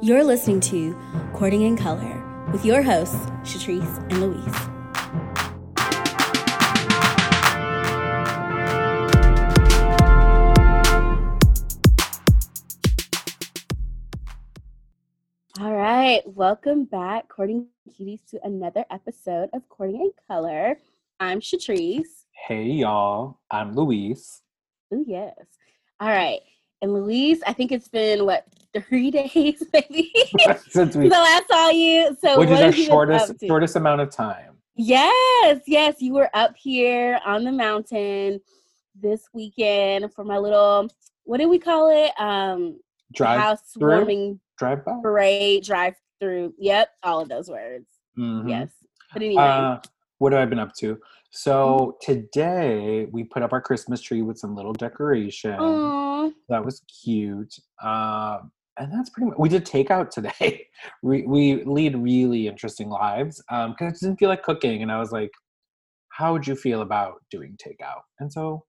You're listening to Courting in Color with your hosts, Shatrice and Louise. All right, welcome back, Courting Cuties, to another episode of Courting in Color. I'm Shatrice. Hey y'all, I'm Louise. Oh, yes. All right. And Louise, I think it's been what three days maybe Since we, I last saw you. So which what is our have you been shortest shortest amount of time. Yes, yes, you were up here on the mountain this weekend for my little what do we call it? Um Drive housewarming drive by. parade, drive through. Yep, all of those words. Mhm. Yes. But anyway. Uh, what have I been up to? So today we put up our Christmas tree with some little decoration. Aw. That was cute. Um, and that's pretty much. We did takeout today. we we lead really interesting lives because I just didn't feel like cooking, and I was like, "How would you feel about doing takeout?" And so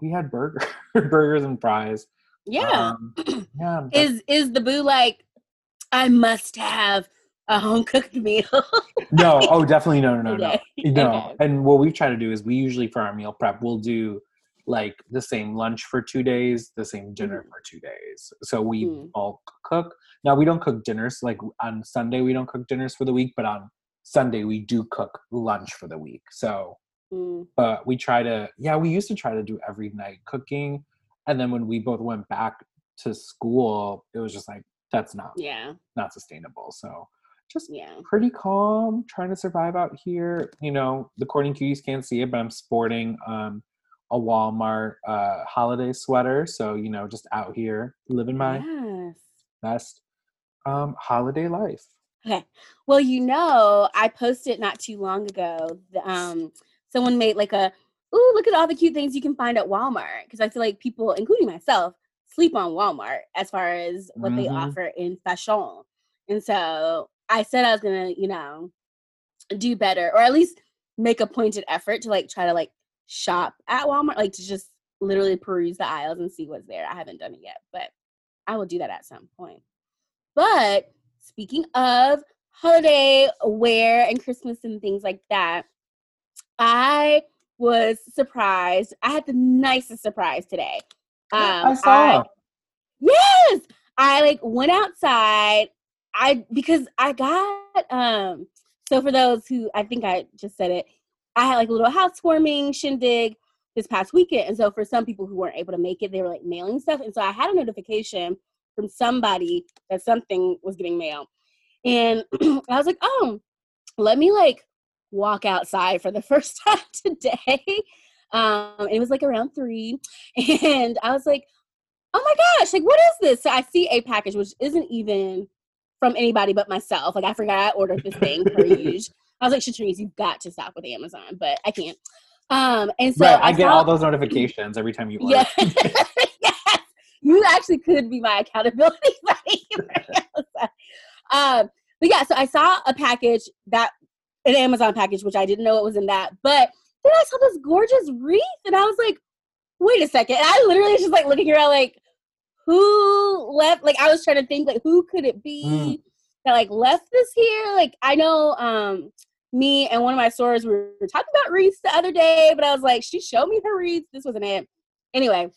we had burger, burgers and fries. yeah. Um, yeah. is is the boo like I must have a home cooked meal? no. Oh, definitely no, no, no, no. No. Okay. And what we try to do is we usually for our meal prep, we'll do like the same lunch for two days, the same dinner for two days. So we Mm. bulk cook. Now we don't cook dinners. Like on Sunday, we don't cook dinners for the week, but on Sunday we do cook lunch for the week. So, Mm. but we try to. Yeah, we used to try to do every night cooking, and then when we both went back to school, it was just like that's not Yeah, not sustainable. So just yeah. pretty calm, trying to survive out here. You know, the courting cuties can't see it, but I'm sporting um, a Walmart uh, holiday sweater. So, you know, just out here living my Yes. best um, holiday life. Okay. Well, you know, I posted not too long ago. Um, someone made like a, ooh, look at all the cute things you can find at Walmart. Because I feel like people, including myself, sleep on Walmart as far as what they Mhm. offer in fashion. And so I said I was gonna, you know, do better, or at least make a pointed effort to like try to like shop at Walmart, like to just literally peruse the aisles and see what's there. I haven't done it yet, but I will do that at some point. But speaking of holiday wear and Christmas and things like that, I was surprised. I had the nicest surprise today. Um, I saw. yes, I like went outside. I because I got um. So for those who I think I just said it, I had like a little housewarming shindig this past weekend, and so for some people who weren't able to make it, they were like mailing stuff, and so I had a notification from somebody that something was getting mailed, and I was like, oh, let me like walk outside for the first time today. Um, and it was like around three, and I was like, oh my gosh, like what is this? So I see a package which isn't even from anybody but myself. Like I forgot I ordered this thing for usual. I was like, Shatrice, you've got to stop with Amazon, but I can't. Um, and so right, I, get saw- all those notifications every time you order. yeah. yes. You actually could be my accountability buddy. um, but yeah, so I saw a package that an Amazon package, which I didn't know it was in that. But then I saw this gorgeous wreath, and I was like, wait a second. And I literally was just like looking around like, who left like I was trying to think like who could it be Mm. that like left this here? Like I know um me and one of my stores we were talking about wreaths the other day, but I was like, she showed me her wreaths. This wasn't it. Anyway,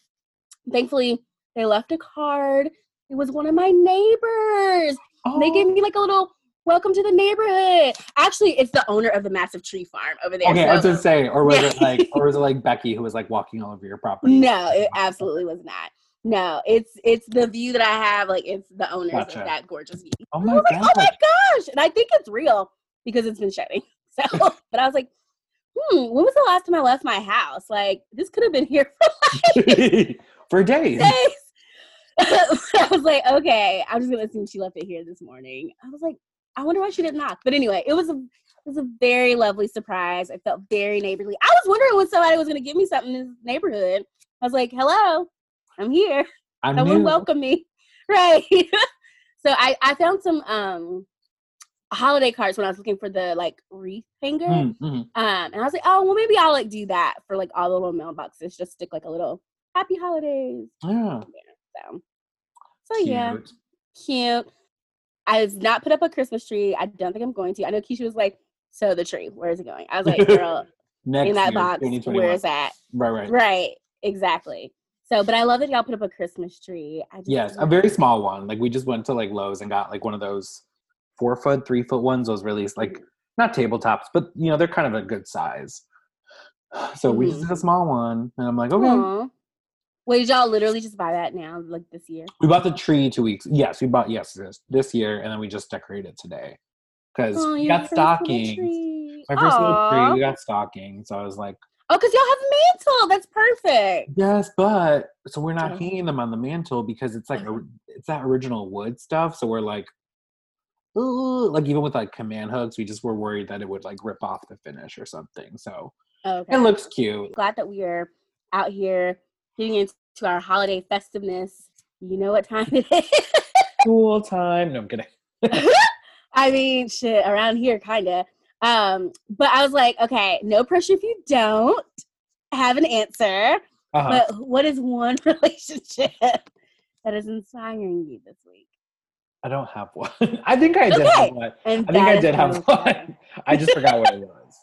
thankfully they left a card. It was one of my neighbors. Oh, They gave oh. me like a little welcome to the neighborhood. Actually, it's the owner of the massive tree farm over there. okay, I was so- gonna say, or was it like, or was it like Becky who was like walking all over your property? No, it absolutely was not. No, it's it's the view that I have. Like it's the owners Gotcha. of that gorgeous view. Oh my was like, god! oh my gosh! And I think it's real because it's been shedding. So, but I was like, hmm, when was the last time I left my house? Like this could have been here for for days. days. I was like, okay, I'm just gonna assume she left it here this morning. I was like, I wonder why she didn't knock. But anyway, it was a it was a very lovely surprise. I felt very neighborly. I was wondering when somebody was gonna give me something in this neighborhood. I was like, hello, I'm here. I'm Someone new. welcome me. Right. so I, I found some um holiday cards when I was looking for the like wreath hanger. Mm, mhm. Um, and I was like, oh well, maybe I'll like do that for like all the little mailboxes. Just stick like a little happy holidays. Yeah. So, so yeah, cute. cute. I've not put up a Christmas tree. I don't think I'm going to. I know Keisha was like, "So the tree, where is it going?" I was like, "Girl, Next in that year, box, where is that?" Right, right. Right, exactly. So, but I love that y'all put up a Christmas tree. I just, Yes, a very small one. Like we just went to like Lowe's and got like one of those four foot, three foot ones. Those really like not tabletops, but you know they're kind of a good size. So we just did a small one, and I'm like, okay. Aw. Wait, did y'all literally just buy that now, like this year? We bought the tree two weeks. Yes, we bought yes this, this year, and then we just decorated today because Oh, we got stockings. My first little tree, we got stockings. So I was like, Oh, because y'all have a mantle. That's perfect. yes, but so we're not hanging them on the mantle because it's like uh-huh. a, it's that original wood stuff. So we're like, ooh, like even with like command hooks, we just were worried that it would like rip off the finish or something. So Okay. it looks cute. glad that we are out here getting into our holiday festiveness. You know what time it is. Cool time. No, I'm kidding. I mean, shit, around here, kind of. Um, but I was like, okay, no pressure if you don't have an answer. Uh-huh. But what is one relationship that is inspiring you this week? I don't have one. I think I did Okay. have one. And I think I did have one. I just forgot what it was.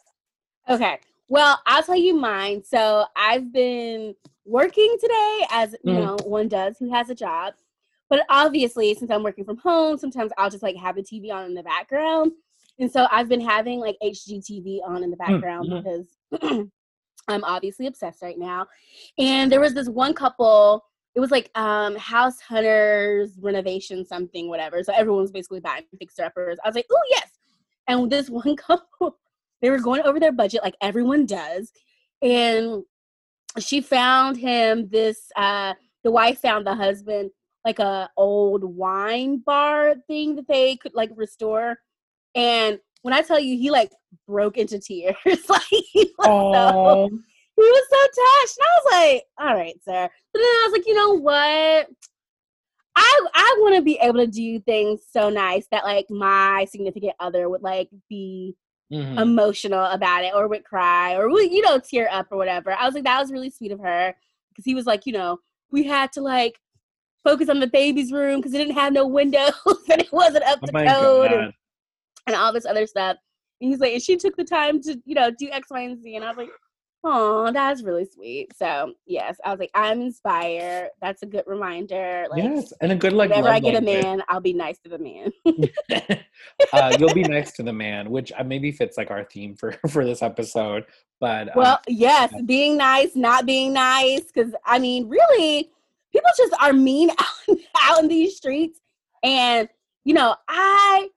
Okay. Well, I'll tell you mine. So I've been working today, as you Mhm. know, one does who has a job. But obviously, since I'm working from home, sometimes I'll just like have the TV on in the background. And so I've been having like HGTV on in the background mhm. because I'm obviously obsessed right now. And there was this one couple, it was like um House Hunters renovation, something, whatever. So everyone was basically buying fixer uppers. I was like, oh, yes. And this one couple, they were going over their budget like everyone does. And she found him this, uh, the wife found the husband like a old wine bar thing that they could like restore. And when I tell you, he like broke into tears. like he was so he was so touched. And I was like, all right, sir. But then I was like, you know what? I I want to be able to do things so nice that like my significant other would like be mhm. emotional about it or would cry or would, you know, tear up or whatever. I was like, that was really sweet of her. Because he was like, you know, we had to like focus on the baby's room because it didn't have no windows and it wasn't up oh to my code and, and all this other stuff. And he's like, and she took the time to, you know, do X, Y, and Z. And I was like, oh, that's really sweet. So yes, I was like, I'm inspired. That's a good reminder. Like yes, and a good like. whenever I get a man, I'll be nice to the man. uh, you'll be nice to the man, which uh, maybe fits like our theme for for this episode. But uh, well, yes, being nice, not being nice. Because I mean, really, people just are mean out, out in these streets. And you know, I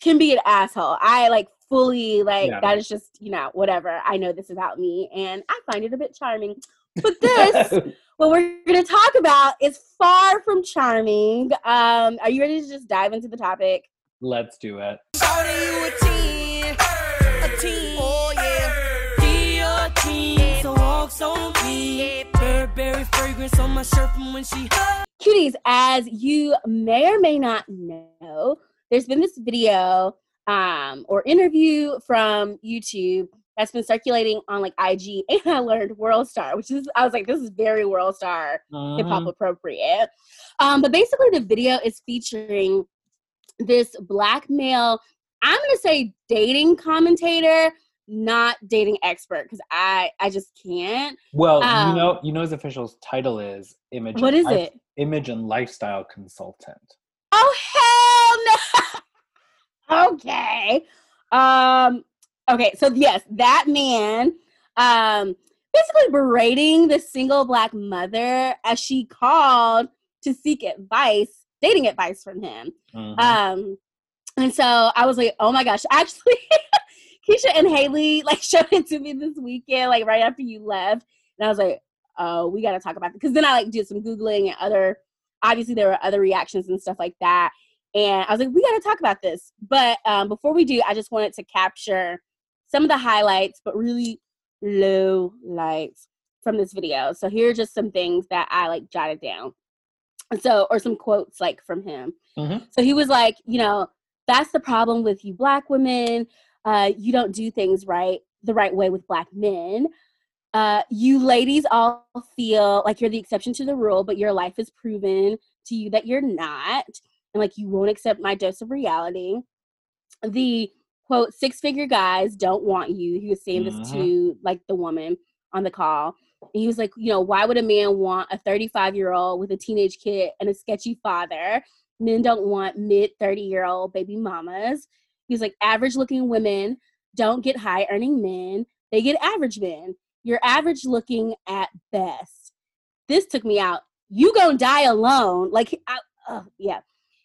can be an asshole. I like fully like Yeah. that is just you know whatever. I know this about me, and I find it a bit charming. But this, what we're going to talk about, is far from charming. Um, are you ready to just dive into the topic? let's do it. Shawty, you a 10, a 10, oh yeah. Yeah, a 10, so walks on me. Burberry fragrance on my shirt from when she cuties as you may or may not know there's been this video um, or interview from youtube that's been circulating on like ig and i learned world star which is i was like this is very world star hip hop appropriate um, but basically the video is featuring this black male i'm gonna say dating commentator not dating expert because i i just can't Well, Um, you know, you know his official title is image. what is life- it Image and lifestyle consultant. Oh hell no. okay. Um okay, so yes, that man um basically berating the single black mother as she called to seek advice, dating advice from him. Mhm. Um and so I was like, "Oh my gosh, actually Keisha and Haley like showed it to me this weekend like right after you left." And I was like, "Oh, we got to talk about it." Cuz then I like did some googling and other obviously there were other reactions and stuff like that. And I was like, we got to talk about this. But um, before we do, I just wanted to capture some of the highlights, but really low lights from this video. So here are just some things that I like jotted down. So, or some quotes like from him. Mhm. So he was like, you know, that's the problem with you black women. Uh, you don't do things right the right way with black men. Uh, you ladies all feel like you're the exception to the rule, but your life has proven to you that you're not. And like you won't accept my dose of reality. The quote six figure guys don't want you. He was saying this Mhm. to like the woman on the call. And he was like, you know, why would a man want a 35 year old with a teenage kid and a sketchy father? Men don't want mid 30 year old baby mamas. He's like, average looking women don't get high earning men, they get average men. You're average looking at best. This took me out. You gonna die alone. Like, I, uh, yeah.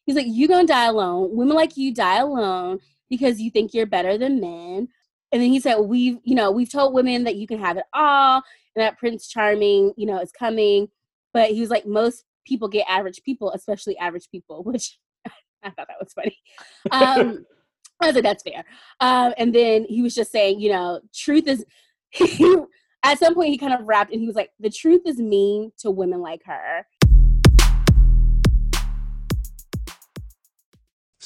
He's like, you gonna die alone. Women like you die alone because you think you're better than men. And then he said, we've, you know, we've told women that you can have it all and that Prince Charming, you know, is coming. But he was like, most people get average people, especially average people, which I thought that was funny. Um, I was like, that's fair. Um, and then he was just saying, you know, truth is, at some point he kind of rapped and he was like, the truth is mean to women like her.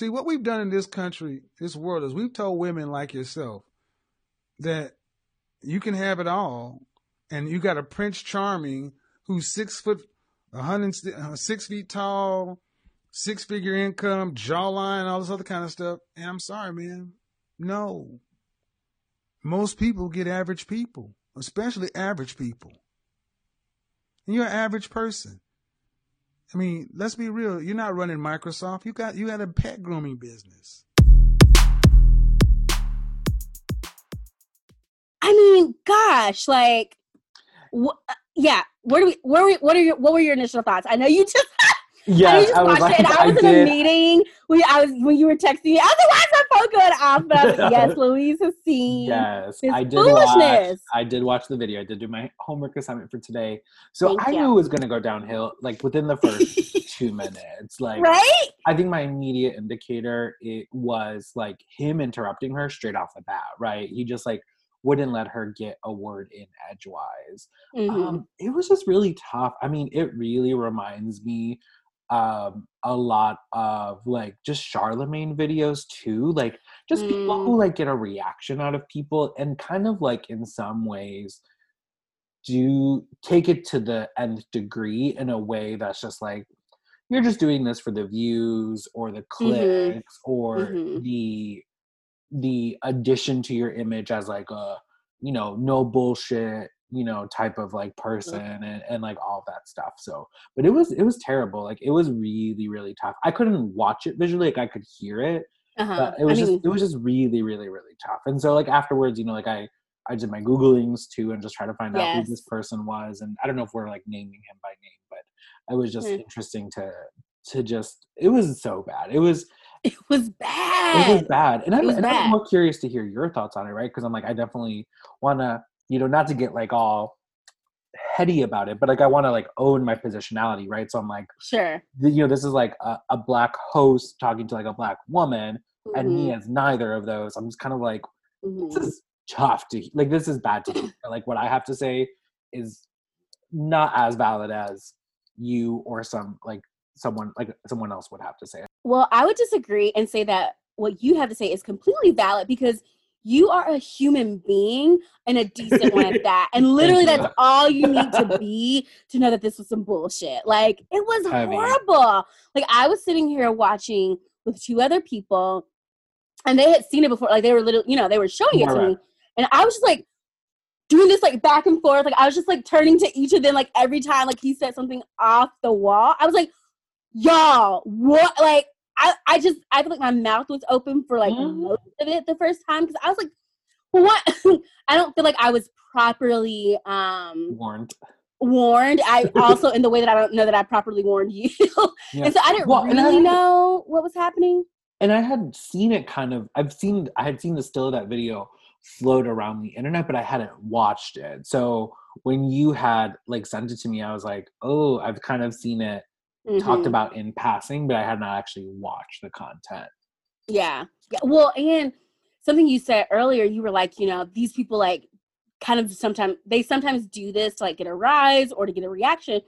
See, what we've done in this country, this world, is we've told women like yourself that you can have it all, and you got a Prince Charming who's six foot, a hundred, uh, six feet tall, six figure income, jawline, all this other kind of stuff. And I'm sorry, man, no. Most people get average people, especially average people. And you're an average person. I mean, let's be real. You're not running Microsoft. You got you got a pet grooming business. I mean, gosh, like, wh- uh, yeah. Where do we? Where? Were, what are your? What were your initial thoughts? I know you just. I Yes, just I was watched like, it, I was in did. a meeting. We, I was when you were texting me. I was like, "Why is my phone going off?" But I was like, "Yes, Louise has seen." Yes, I did watch. I did watch the video. I did do my homework assignment for today, so Thank I you. knew it was going to go downhill. Like within the first two minutes, like right? I think my immediate indicator it was like him interrupting her straight off the bat. Right, he just like wouldn't let her get a word in edgewise. Mhm. Um, it was just really tough. I mean, it really reminds me um a lot of like just Charlemagne videos too. Like just people Mm. who like get a reaction out of people and kind of like in some ways do take it to the nth degree in a way that's just like you're just doing this for the views or the clicks or Mhm. the the addition to your image as like a you know no bullshit you know type of like person and, and like all that stuff so but it was it was terrible like it was really really tough i couldn't watch it visually like i could hear it Uh-huh. but it was I just it was just really really really tough and so like afterwards you know like i i did my googlings too and just try to find out who this person was and i don't know if we're like naming him by name but it was just Hmm. interesting to to just it was so bad it was it was bad. it was bad and i'm, was and I'm more curious to hear your thoughts on it right because i'm like i definitely want to you know not to get like all heady about it but like i want to like own my positionality right so i'm like Sure. you know this is like a, a black host talking to like a black woman and he Mhm, has neither of those i'm just kind of like mhm. this is tough to like this is bad to hear. like what i have to say is not as valid as you or some like someone like someone else would have to say Well, I would disagree and say that what you have to say is completely valid because you are a human being and a decent one at that. And literally, that's all you need to be to know that this was some bullshit. Like, it was horrible. Like, I was sitting here watching with two other people and they had seen it before. Like, they were little, you know, they were showing it to right. me. And I was just like, doing this like back and forth. Like I was just like turning to each of them like every time like he said something off the wall. I was like, y'all, what? Like I, I just I feel like my mouth was open for like Mhm. most of it the first time because I was like, what? I don't feel like I was properly um warned warned. I also in the way that I don't know that I properly warned you, yeah. and so I didn't Well, I really had- know what was happening. and I had seen it kind of I've seen I had seen the still of that video float around the internet, but I hadn't watched it. So when you had like sent it to me, I was like, oh, I've kind of seen it talked Mhm. about in passing, but I had not actually watched the content. Yeah. Yeah. Well, and something you said earlier, you were like, you know, these people like kind of sometimes they sometimes do this to like get a rise or to get a reaction.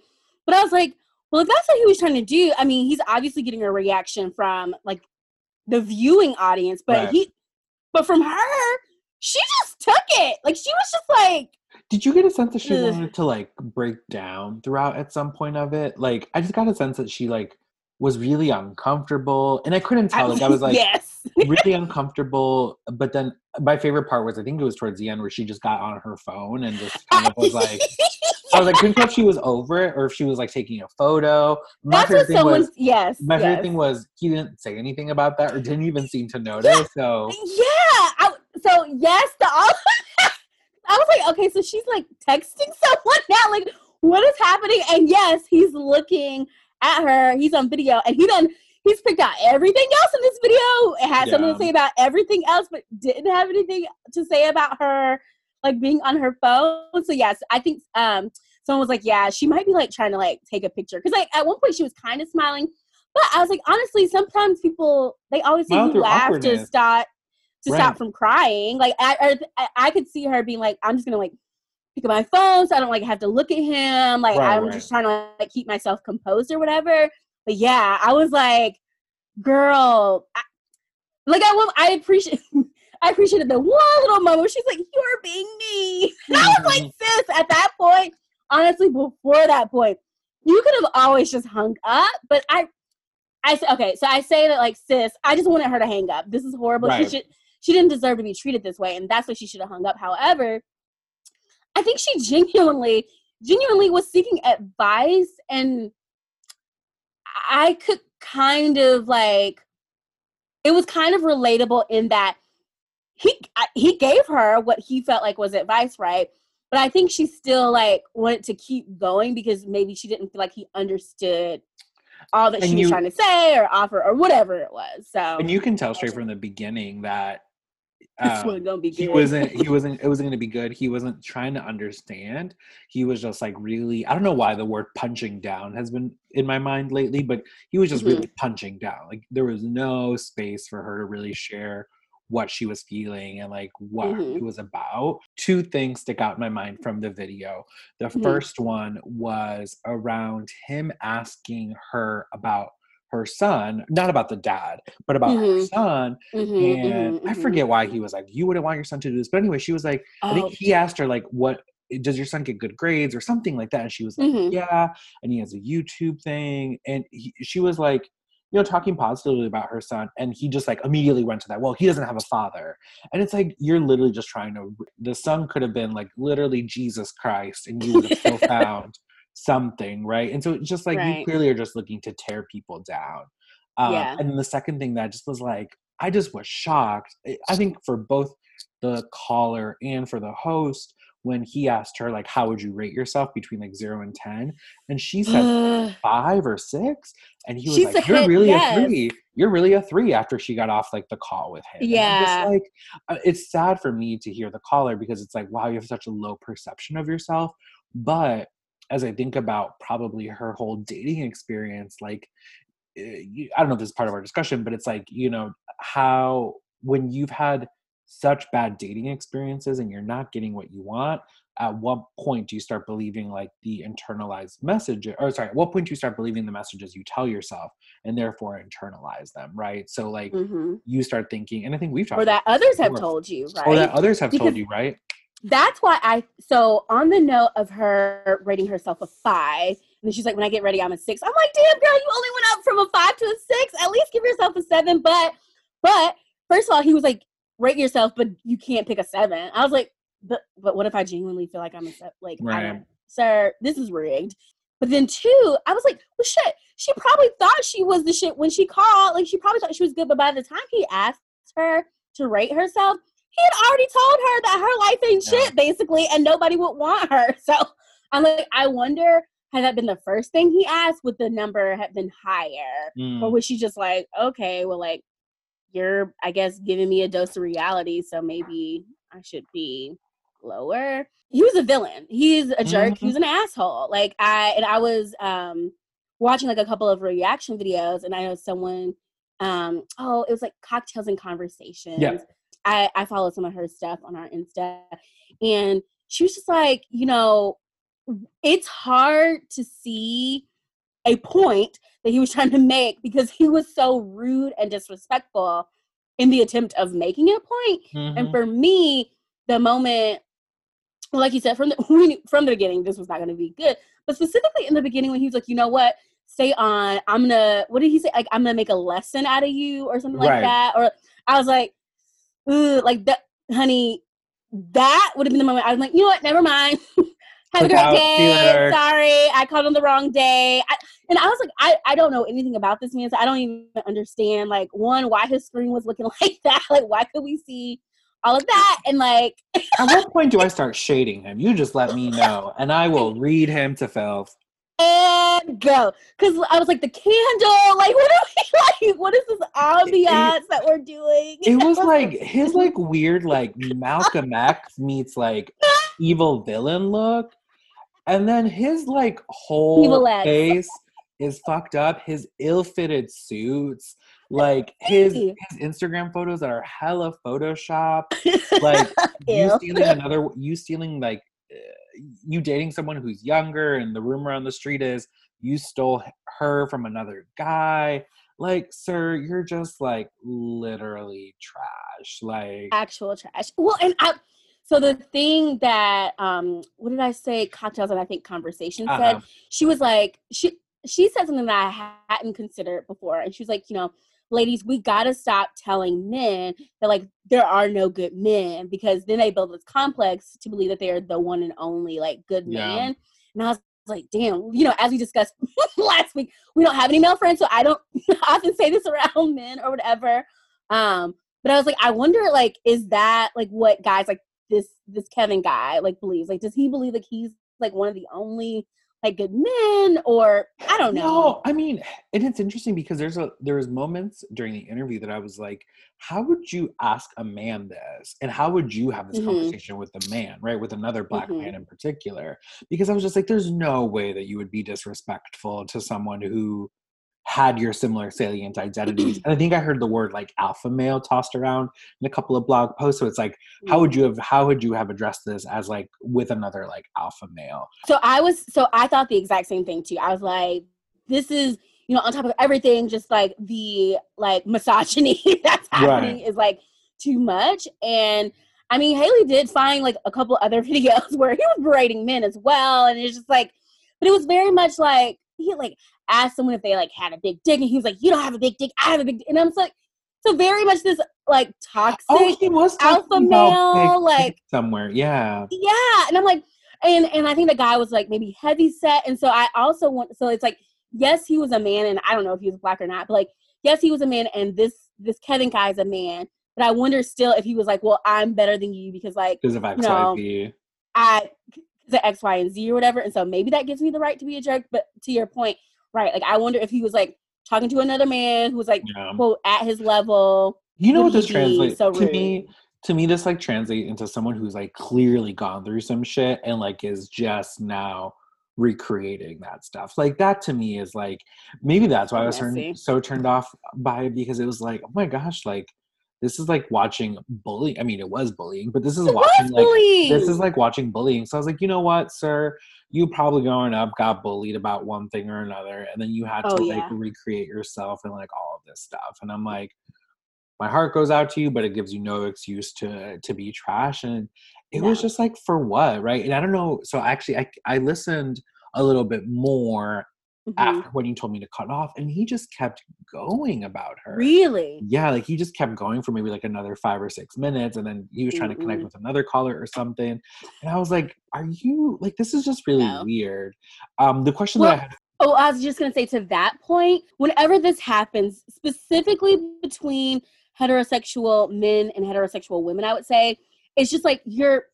But I was like, well, if that's what he was trying to do, I mean, he's obviously getting a reaction from like the viewing audience, but Right. he but from her, she just took it. Like she was just like, Did you get a sense that she Ugh. wanted to like break down throughout at some point of it? Like I just got a sense that she like was really uncomfortable, and I couldn't tell. Like I was like yes. really uncomfortable. But then my favorite part was I think it was towards the end where she just got on her phone and just kind of was like. I was like, couldn't tell if she was over it or if she was like taking a photo. My That's favorite what thing someone. was yes. my favorite thing was he didn't say anything about that or didn't even seem to notice. So Yeah. I, so yes, the I was like, okay, so she's like texting someone now. Like, what is happening? And yes, he's looking at her. He's on video, and he done. He's picked out everything else in this video. It had something to say about everything else, but didn't have anything to say about her like being on her phone. So yes, I think um someone was like, yeah, she might be like trying to like take a picture because like at one point she was kind of smiling, but I was like, honestly, sometimes people they always say you laugh to stop to Right. stop from crying. Like I, I I could see her being like, I'm just gonna like pick up my phone so I don't like have to look at him. Like Right, I'm right. just trying to like keep myself composed or whatever. But yeah, I was like, girl, I, like I will. I appreciate. I appreciated the one little moment where she's like, "You're being me." And I was like, mm-hmm. "Sis," at that point, honestly, before that point, you could have always just hung up. But I, I say, okay, so I say that like, sis, I just wanted her to hang up. This is horrible. Right. She should. She didn't deserve to be treated this way, and that's why she should have hung up. However, I think she genuinely, genuinely was seeking advice, and I could kind of like it was kind of relatable in that he he gave her what he felt like was advice, right? But I think she still like wanted to keep going because maybe she didn't feel like he understood all that And she was trying to say or offer or whatever it was. So and you can tell straight from the beginning that um, wasn't gonna be he wasn't he wasn't it wasn't going to be good he wasn't trying to understand he was just like really i don't know why the word punching down has been in my mind lately but he was just Mhm. really punching down like there was no space for her to really share what she was feeling and like what Mhm. it was about two things stick out in my mind from the video the Mhm. first one was around him asking her about her son not about the dad but about her Mhm. son Mhm, and mhm, I forget why he was like, "You wouldn't want your son to do this." But anyway, she was like, I Oh, think he asked her like, "What does your son get good grades or something like that?" And she was like, Mhm. "Yeah," and he has a YouTube thing, and he, she was like, you know, talking positively about her son, and he just like immediately went to that. Well, he doesn't have a father, and it's like you're literally just trying to. The son could have been like literally Jesus Christ, and you would have still found something, right? And so it's just like you clearly are just looking to tear people down. Um, Yeah. And the second thing that just was like, I just was shocked. I- think for both the caller and for the host, when he asked her like, "How would you rate yourself between like zero and 10? and she said five or six, and he was She like, "You're said really yes. a three. You're really a three after she got off like the call with him. Yeah. just like uh, it's sad for me to hear the caller because it's like, wow, you have such a low perception of yourself. But as I think about probably her whole dating experience, like eh, I don't know if this is part of our discussion, but it's like, you know, how when you've had such bad dating experiences and you're not getting what you want, at what point do you start believing like the internalized message or sorry, at what point do you start believing the messages you tell yourself and therefore internalize them, right? So like Mhm. you start thinking, and I think we've talked or that others have told you, right? or that others have told you, right? That's why I so on the note of her rating herself a five, and then she's like, when I get ready, I'm a six. I'm like, damn girl, you only went up from a five to a six. At least give yourself a seven. But but first of all, he was like, rate yourself, but you can't pick a seven. I was like, but but what if I genuinely feel like I'm a seven? Like, I Right. sir, this is rigged. But then two, I was like, well shit, she probably thought she was the shit when she called. Like she probably thought she was good, but by the time he asked her to rate herself, he had already told her that her life ain't Yeah. shit, basically, and nobody would want her. So I'm like, I wonder had that been the first thing he asked, would the number have been higher? Mm. Or was she just like, okay, well, like, you're, I guess, giving me a dose of reality, so maybe I should be lower. He was a villain. He's a jerk. Mhm. He was an asshole. Like I and I was um watching like a couple of reaction videos, and I know someone, um, oh, it was like cocktails and conversations. I I follow some of her stuff on our Insta, and she was just like, you know, it's hard to see a point that he was trying to make because he was so rude and disrespectful in the attempt of making a point. And Mhm. for me, the moment, like you said from the we knew- from the beginning, this was not going to be good. But specifically in the beginning, when he was like, you know what, stay on. I'm gonna what did he say? Like I'm gonna make a lesson out of you or something like that. Or I was like, ooh, like that honey, that would have been the moment I was like, you know what, never mind. Have a great day. Sorry, I called on the wrong day. I, and I was like, I, I don't know anything about this man, so I don't even understand like one, why his screen was looking like that. Like, why could we see all of that? And like At what point do I start shading him? You just let me know, and I will read him to filth. And go. Cause I was like, the candle, like what are we like? What is this ambiance that we're doing? It was like his like weird like Malcolm X meets like evil villain look, and then his like whole face is fucked up. His ill-fitted suits, like his his Instagram photos that are hella Photoshop, like you stealing another you stealing like you dating someone who's younger and the rumor on the street is you stole her from another guy like sir you're just like literally trash like actual trash. Well, and I so the thing that um what did I say? Cocktails and I think conversation Uh-uh. said she was like she she said something that I hadn't considered before, and she was like, you know, ladies, we gotta stop telling men that like there are no good men because then they build this complex to believe that they are the one and only like good Yeah. man. And I was like, damn, you know, as we discussed last week, we don't have any male friends, so I don't often say this around men or whatever. Um, but I was like, I wonder, like, is that like what guys like this this Kevin guy like believes? Like, does he believe like he's like one of the only like good men, or I don't know. no i mean and it's interesting because there's a there was moments during the interview that i was like how would you ask a man this and how would you have this Mhm. conversation with a man right with another black Mhm. man in particular because i was just like there's no way that you would be disrespectful to someone who had your similar salient identities. And i think i heard the word like alpha male tossed around in a couple of blog posts. So it's like how would mm. you have how would you have addressed this as like with another like alpha male? So I was so I thought the exact same thing too. I was like, this is you know on top of everything, just like the like misogyny that's happening is like too much. And I mean, Haley did find like a couple other videos where he was berating men as well, and it's just like, but it was very much like he like asked someone if they like had a big dick, and he was like, "You don't have a big dick, I have a big," dick. and I'm like, so very much this like oh, toxic. oh he was alpha male, like- somewhere yeah yeah and i'm like and and i think the guy was like maybe heavy set and so i also want so it's like yes he was a man and i don't know if he was black or not but like yes he was a man and this this kevin guy is a man but i wonder still if he was like well i'm better than you because like because of xyz No. i the x y and z or whatever and so maybe that gives me the right to be a jerk but to your point right like i wonder if he was like talking to another man who was like yeah quote at his level You know what this translates so to me? To me, this like translates into someone who's like clearly gone through some shit and like is just now recreating that stuff. Like that to me is like maybe that's why I was turned, so turned off by it because it was like, oh my gosh, like this is like watching bullying. I mean, it was bullying, but this is It watching like bullying. this is like watching bullying. So I was like, you know what, sir? You probably growing up got bullied about one thing or another, and then you had Oh, to like yeah. recreate yourself and like all of this stuff. And I'm like, my heart goes out to you, but it gives you no excuse to to be trash. And it was just like for what, right? And I don't know. So actually, I I listened a little bit more Mhm. after when you told me to cut off, and he just kept going about her. really Yeah, like he just kept going for maybe like another five or six minutes, and then he was trying to connect with another caller or something. And I was like, "Are you like this is just really No. weird?" Um, the question Well, that I had, Oh, I was just gonna say to that point, whenever this happens, specifically between heterosexual men and heterosexual women, I would say it's just like you're,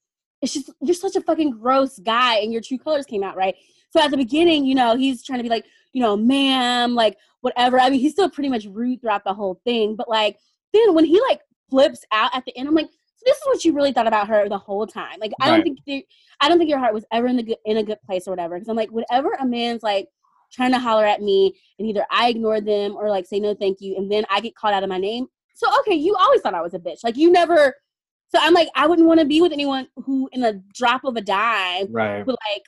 it's just you're such a fucking gross guy, and your true colors came out right. So at the beginning, you know, he's trying to be like, you know, ma'am, like whatever. I mean, he's still pretty much rude throughout the whole thing, but like then when he like flips out at the end, I'm like, so this is what you really thought about her the whole time. Like I don't think I don't think your heart was ever in the good, in a good place or whatever. Because I'm like, whatever a man's like trying to holler at me, and either I ignore them or like say no, thank you, and then I get called out of my name. So okay, you always thought I was a bitch. Like you never. So I'm like, I wouldn't want to be with anyone who, in a drop of a dime, right? would like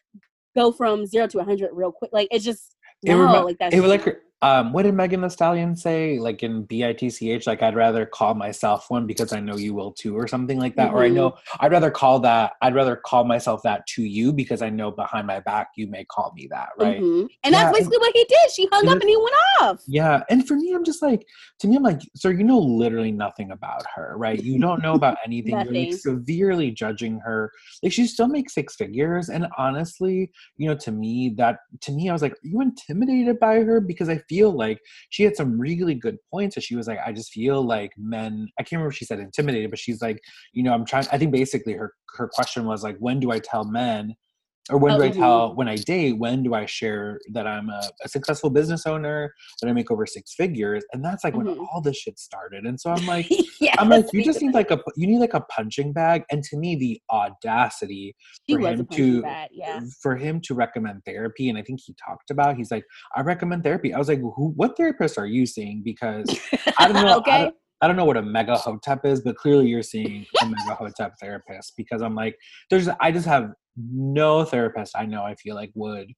go from zero to a hundred real quick. Like it's just It no, remi- like that's it was like Um, what did Megan Thee Stallion say? Like in BITCH, like I'd rather call myself one because I know you will too, or something like that. Or I know I'd rather call that. I'd rather call myself that to you because I know behind my back you may call me that, right? Mhm. And Yeah, that's basically what he did. She hung up and he went off. Yeah, and for me, I'm just like, to me, I'm like, sir, you know literally nothing about her, right? You don't know about anything. You're like severely judging her. Like she still makes six figures, and honestly, you know, to me, that to me, I was like, are you intimidated by her? Because I feel like she had some really good points. So she was like, I just feel like men. I can't remember if she said intimidated, but she's like, you know, I'm trying. I think basically her her question was like, when do I tell men? Or when do I Oh, mhm. tell when I date? When do I share that I'm a, a successful business owner? that I make over six figures, and that's like when Mhm. all this shit started. And so I'm like, yeah, I'm like, you just need like a you need like a punching bag. And to me, the audacity she for him to bag. Yeah. for him to recommend therapy, and I think he talked about he's like, I recommend therapy. I was like, who? What therapist are you seeing? Because I don't know. I okay. don't, I don't know what a mega hotep is, but clearly you're seeing a mega hotep therapist because I'm like, there's I just have no therapist I know I feel like would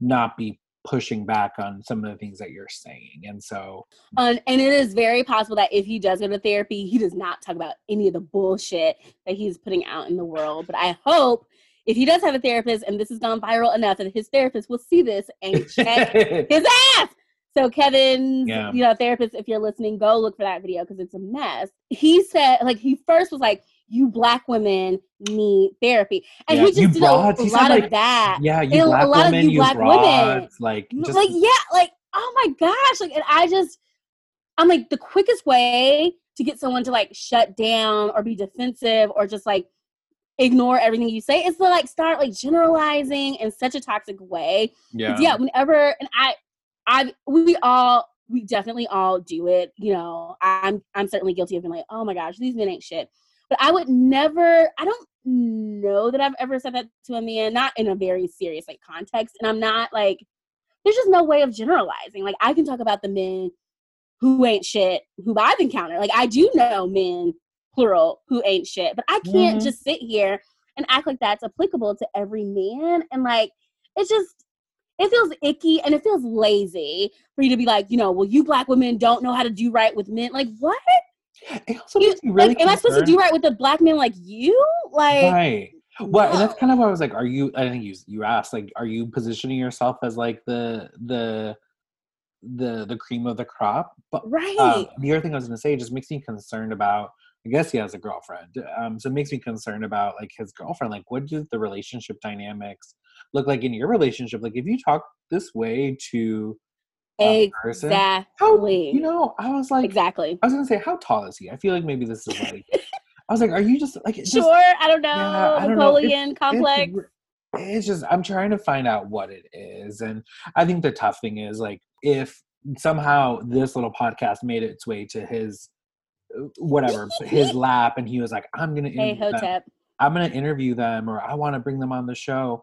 not be pushing back on some of the things that you're saying. And so Um, and it is very possible that if he does go to therapy, he does not talk about any of the bullshit that he's putting out in the world. But I hope if he does have a therapist and this has gone viral enough that his therapist will see this and check his ass. So Kevin's, Yeah. you know, therapist, if you're listening, go look for that video because it's a mess. He said, like, he first was like, "You black women need therapy," and Yeah, he just did broads. a, a lot like, of that. yeah, And you a black lot of women, you you black women. like just like yeah like oh my gosh like and i just i'm like the quickest way to get someone to like shut down or be defensive or just like ignore everything you say is to like start like generalizing in such a toxic way. yeah. yeah whenever and i i we all we definitely all do it you know i'm i'm certainly guilty of being like oh my gosh these men ain't shit but i would never i don't know that i've ever said that to a man not in a very serious like context and i'm not like there's just no way of generalizing like i can talk about the men who ain't shit who i've encountered like i do know men plural who ain't shit but i can't Mhm. just sit here and act like that's applicable to every man and like it's just it feels icky and it feels lazy for you to be like, you know, well, you black women don't know how to do right with men. Like, what? It also You- makes me really like, am I supposed to do right with a black man like you? Like, right. Well, and that's kind of why I was like, are you? I think you you asked like, are you positioning yourself as like the the the the cream of the crop? But right. um, the other thing I was going to say just makes me concerned about. I guess he has a girlfriend, um, so it makes me concerned about like his girlfriend. Like, what do the relationship dynamics look like in your relationship? Like, if you talk this way to a person, how exactly. you know? I was like, exactly. I was gonna say, how tall is he? I feel like maybe this is like. I was like, are you just like just, Sure. I don't know. Yeah, I don't know. It's- Napoleon complex. It's, it's just I'm trying to find out what it is, and I think the tough thing is like if somehow this little podcast made its way to his uh, whatever his lap, and he was like, I'm gonna hey, them. I'm gonna interview them, or I want to bring them on the show.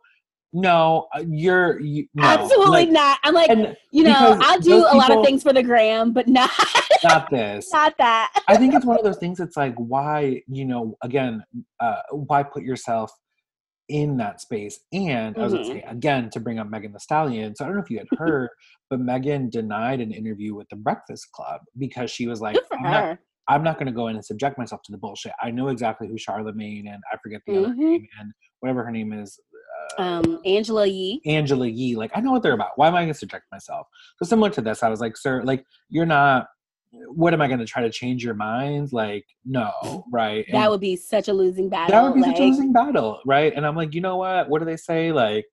No, uh, you're you, no. Absolutely Like, not. I'm like, you know, I'll do a lot of things for the gram, but not not this. not that. I think it's one of those things. It's like why you know again, uh, why put yourself in that space? And I was Mhm. say again to bring up Megan Thee Stallion. So I don't know if you had heard, but Megan denied an interview with the Breakfast Club because she was like, I'm not. I'm not going to go in and subject myself to the bullshit. I know exactly who Charlemagne and I forget the other Mhm. name and whatever her name is. Um, Angela Yee. Angela Yee. Like, I know what they're about. Why am I going to subject myself? So similar to this, I was like, sir, like, you're not. What am I going to try to change your mind? Like, no, right? That would be such a losing battle. that would be like, such a losing battle, right? And I'm like, you know what? What do they say? Like,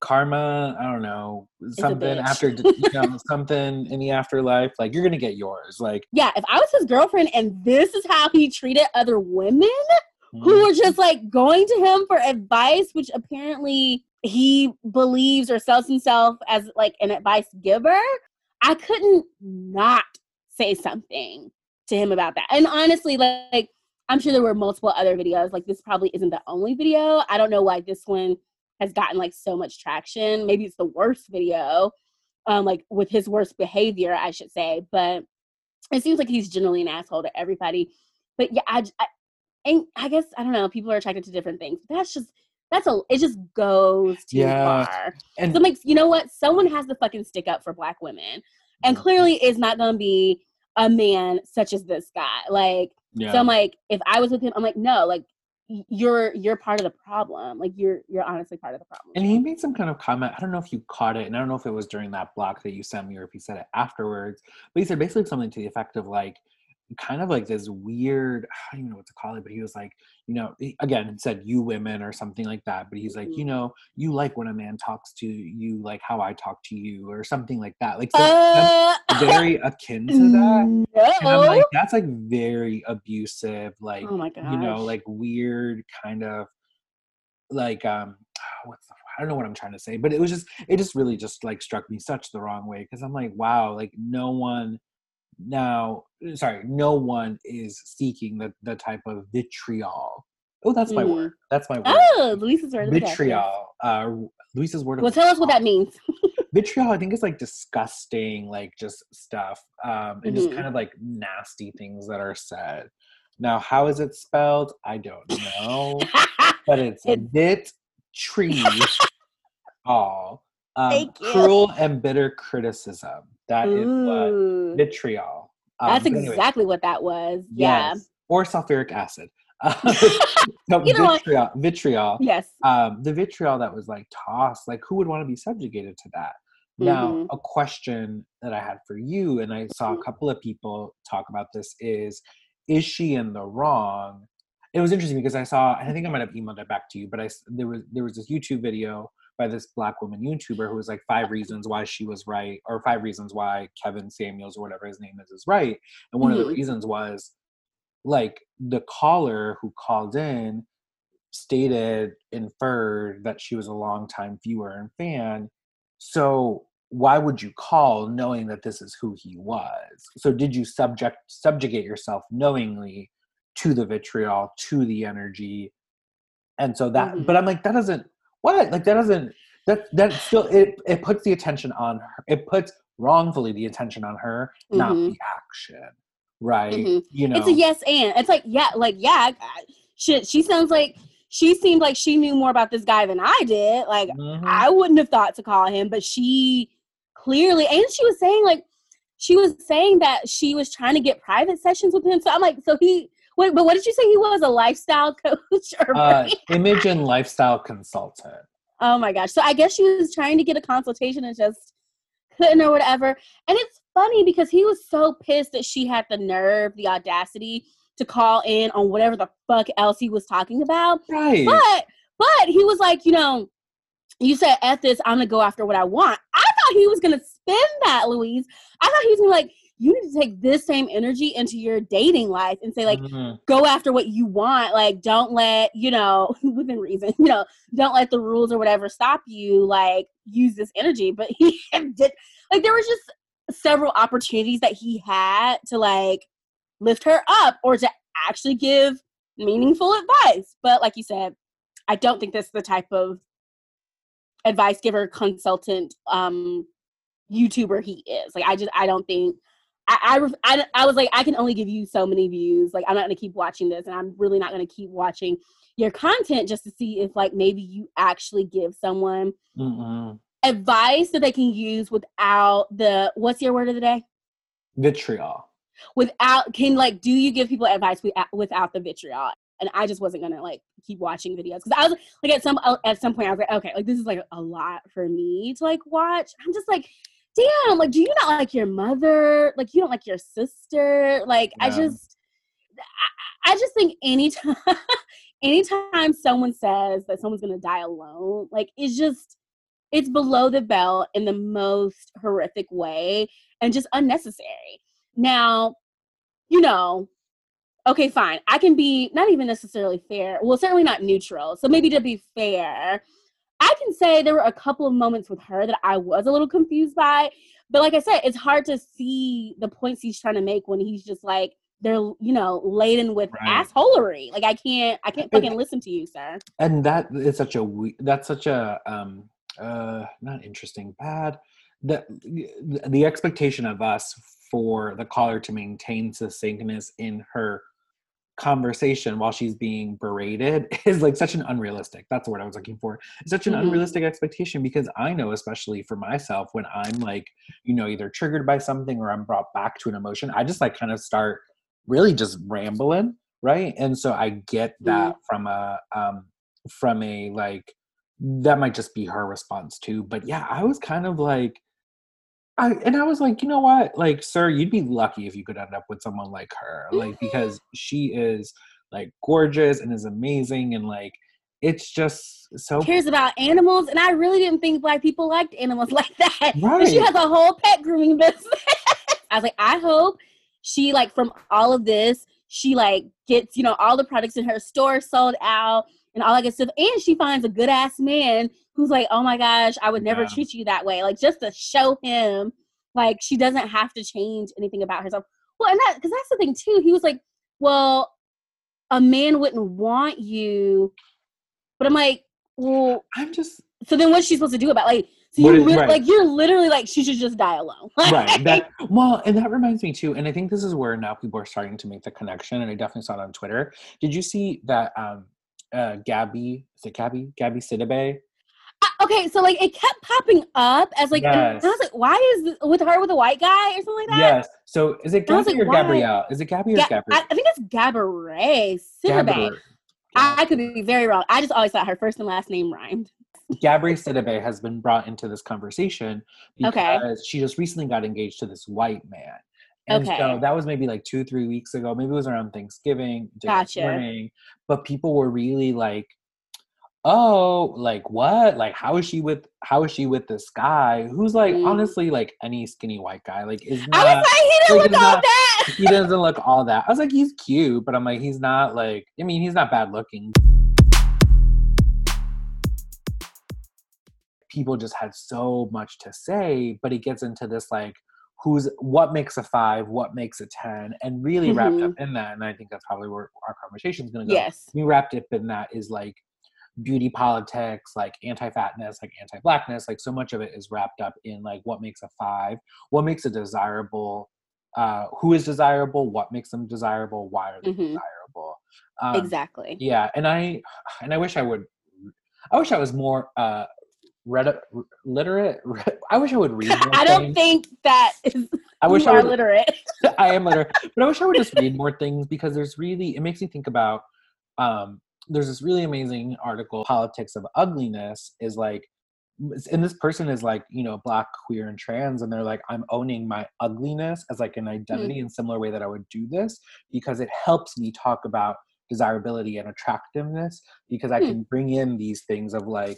karma. I don't know something after you know something in the afterlife. Like, you're gonna get yours. Like, yeah, if I was his girlfriend and this is how he treated other women who were just like going to him for advice, which apparently he believes or sells himself as like an advice giver, I couldn't not say something to him about that. And honestly, like, I'm sure there were multiple other videos. Like this probably isn't the only video. I don't know why this one has gotten like so much traction. Maybe it's the worst video, um, like with his worst behavior, I should say. But it seems like he's generally an asshole to everybody. But yeah, I, I and I guess I don't know. People are attracted to different things. That's just that's a it just goes too Yeah. far. And So it makes you know what? Someone has to fucking stick up for black women. And clearly it's not gonna be a man such as this guy. Like yeah. so I'm like, if I was with him, I'm like, no, like you're you're part of the problem. Like you're you're honestly part of the problem. And he made some kind of comment. I don't know if you caught it, and I don't know if it was during that block that you sent me or if he said it afterwards. But he said basically something to the effect of like, kind of like this weird, I don't even know what to call it, but he was like, you know, he, again, said you women or something like that. But he's like, you Mhm. know, you like when a man talks to you like how I talk to you or something like that. Like so, uh, very akin to that. no. And I'm like, that's like very abusive, like oh you know, like weird kind of like um what's the, I don't know what I'm trying to say, but it was just it just really just like struck me such the wrong way because I'm like, wow, like no one now sorry, no one is seeking the the type of vitriol. Oh, that's my Mm. word. That's my word. Oh, Luisa's word of the day. vitriol. Uh Luisa's word Well, tell us what that means. vitriol i think is like disgusting like just stuff um and just Mhm. kind of like nasty things that are said now how is it spelled i don't know but it's bit tree all um, Thank you. cruel and bitter criticism That is what vitriol um, That's exactly what that was. Yeah. yes. or sulfuric acid one. vitriol, vitriol Yes. um, the vitriol that was like tossed, like who would want to be subjugated to that? Now, Mhm. a question that I had for you, and I saw a Mhm. couple of people talk about this is, is she in the wrong? It was interesting because I saw, and I think I might have emailed it back to you, but I there was there was this YouTube video by this black woman YouTuber who was like five reasons why she was right, or five reasons why Kevin Samuels or whatever his name is is right, and one of the Mhm. reasons was like the caller who called in stated inferred that she was a longtime viewer and fan so why would you call knowing that this is who he was so did you subject subjugate yourself knowingly to the vitriol to the energy and so that Mhm. but i'm like that doesn't what like that doesn't that that still it it puts the attention on her it puts wrongfully the attention on her not Mhm. the action right Mhm. you know It's a yes and. It's like, yeah, like, yeah, shit, she sounds like she seemed like she knew more about this guy than I did. Like, Mhm. I wouldn't have thought to call him, but she clearly, and she was saying, like, she was saying that she was trying to get private sessions with him. So I'm like, so he, wait, but what did you say he was? A lifestyle coach? Or uh, image and lifestyle consultant Oh my gosh. So I guess she was trying to get a consultation and just couldn't or whatever. And it's funny because he was so pissed that she had the nerve, the audacity to call in on whatever the fuck else he was talking about. right But but he was like, you know, you said F this, I'm gonna go after what I want. I thought he was gonna spin that, Louise. I thought he was gonna be like, you need to take this same energy into your dating life and say, like, Mhm. go after what you want. Like, don't let, you know, within reason, you know, don't let the rules or whatever stop you. Like, use this energy. But he did, like, there was just several opportunities that he had to, like, lift her up or to actually give meaningful advice. But, like you said, I don't think that's the type of advice giver, consultant, um, YouTuber he is. Like, I just, I don't think. I, I, I, I was like, I can only give you so many views. Like, I'm not going to keep watching this, and I'm really not going to keep watching your content just to see if, like, maybe you actually give someone Mm-mm. advice that they can use without the what's your word of the day? vitriol Without can like, do you give people advice without, without the vitriol? And I just wasn't gonna like keep watching videos because I was like at some at some point I was like, okay, like this is like a lot for me to like watch. I'm just like, damn, like do you not like your mother? Like you don't like your sister? Like I just, I, I just think anytime, anytime someone says that someone's gonna die alone, like it's just, it's below the belt in the most horrific way and just unnecessary. Now, you know, okay, fine. I can be not even necessarily fair. Well, certainly not neutral. So maybe to be fair, I can say there were a couple of moments with her that I was a little confused by. But like I said, it's hard to see the points he's trying to make when he's just like they're you know laden with Right. assholery. Like I can't I can't fucking listen to you, sir. and that is such a we- that's such a um uh not interesting bad the the expectation of us for the caller to maintain succinctness in her conversation while she's being berated is like such an unrealistic that's the word i was looking for it's such an Mhm. unrealistic expectation because i know especially for myself when i'm like you know either triggered by something or i'm brought back to an emotion i just like kind of start really just rambling right and so i get that from a um from a like that might just be her response too but yeah i was kind of like I, and I was like, you know what? Like, sir, you'd be lucky if you could end up with someone like her. Like, Mhm. because she is like gorgeous and is amazing. And like, it's just so. cares about animals, and I really didn't think black people liked animals like that. But she has a whole pet grooming business. I was like, I hope she like from all of this, she like gets you know all the products in her store sold out and all that good stuff, and she finds a good ass man who's like, oh my gosh, I would never Yeah. treat you that way, like just to show him like she doesn't have to change anything about herself. Well, and that because that's the thing too. He was like, well, a man wouldn't want you, but I'm like, well, I'm just. so then what's she supposed to do about like? So you is- re- right. like you're literally like she should just die alone. right that well and that reminds me too and i think this is where now people are starting to make the connection and i definitely saw it on twitter did you see that um uh gabby is it gabby gabby sidibe okay, so like it kept popping up as like, and I was like, why is this, with her with a white guy or something like that? yes so is it gabby like, or why? gabrielle is it gabby or Ga- gabrielle I, I think it's Gabourey Sidibe. Gabber- I could be very wrong. I just always thought her first and last name rhymed. Gabri Sidibe has been brought into this conversation because Okay. she just recently got engaged to this white man. And so that was maybe like two, three weeks ago. Maybe it was around Thanksgiving, day Gotcha. morning. But people were really like, "Oh, like what? Like how is she with? How is she with this guy who's like Mm. honestly like any skinny white guy? Like is I was like, he didn't like, look all not- that. he doesn't look all that. I was like, he's cute, but I'm like, he's not like. I mean, he's not bad looking. People just had so much to say, but it gets into this like, who's what makes a five, what makes a ten, and really wrapped up in that. And I think that's probably where our conversation is going to go. Yes. We wrapped up in that is like beauty politics, like anti-fatness, like anti-blackness. Like so much of it is wrapped up in like what makes a five, what makes a desirable uh, who is desirable, what makes them desirable, why are they Mhm. desirable. Um, exactly. Yeah, and I and I wish I would. I wish I was more uh, read literate. I wish I would read. More I don't think that is I wish you I would. literate. I am literate, but I wish I would just read more things because there's really. It makes me think about. Um, there's this really amazing article, "Politics of Ugliness," is like and this person is like you know black queer and trans and they're like i'm owning my ugliness as like an identity in similar way that i would do this because it helps me talk about desirability and attractiveness because i Hmm. can bring in these things of like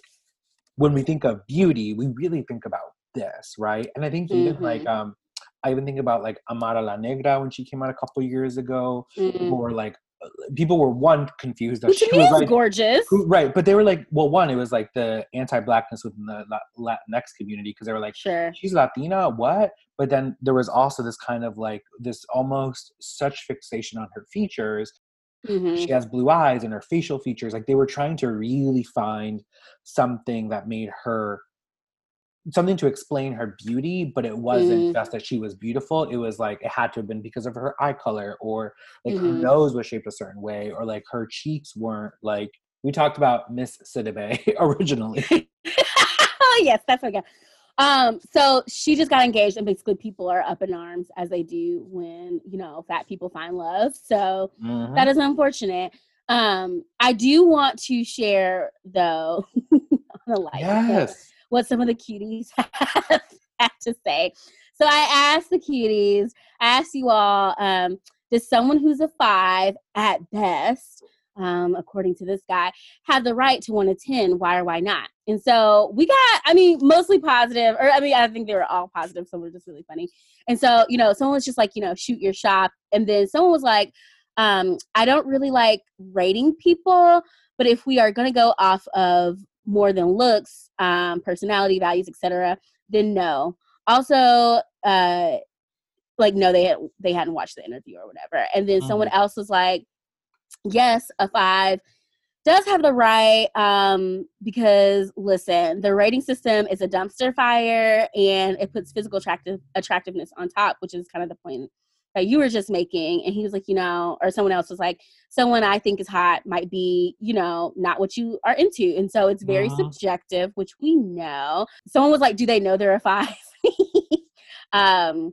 when we think of beauty we really think about this right and i think even like Mhm. um i even think about like amara la negra when she came out a couple years ago Mm. people were like people were one confused that Which she was like gorgeous. who- right but they were like well one it was like the anti-blackness within the latinx community because they were like Sure. she's latina what but then there was also this kind of like this almost such fixation on her features hmm she has blue eyes and her facial features like they were trying to really find something that made her something to explain her beauty but it wasn't Mm. just that she was beautiful it was like it had to have been because of her eye color or like her Mhm. nose was shaped a certain way or like her cheeks weren't like we talked about miss sidibe originally oh yes, that's okay. Um, so she just got engaged, and basically people are up in arms as they do when you know fat people find love. So Mhm. that is unfortunate. Um, I do want to share though on a light yes what some of the cuties have had to say. So I asked the cuties, I asked you all, um, does someone who's a five at best, um, according to this guy, have the right to want a 10? Why or why not? And so we got, I mean, mostly positive, or I mean, I think they were all positive. Some were just really funny. And so, you know, someone was just like, you know, shoot your shot. And then someone was like, um, I don't really like rating people, but if we are going to go off of more than looks, um, personality, values, etc., then no. Also, uh, like no, they had they hadn't watched the interview or whatever. And then someone else was like, yes, a five does have the right um because listen the rating system is a dumpster fire and it puts physical attractive attractiveness on top which is kind of the point that you were just making and he was like you know or someone else was like someone i think is hot might be you know not what you are into. And so it's very Mhm. subjective which we know. Someone was like do they know they're a five? Um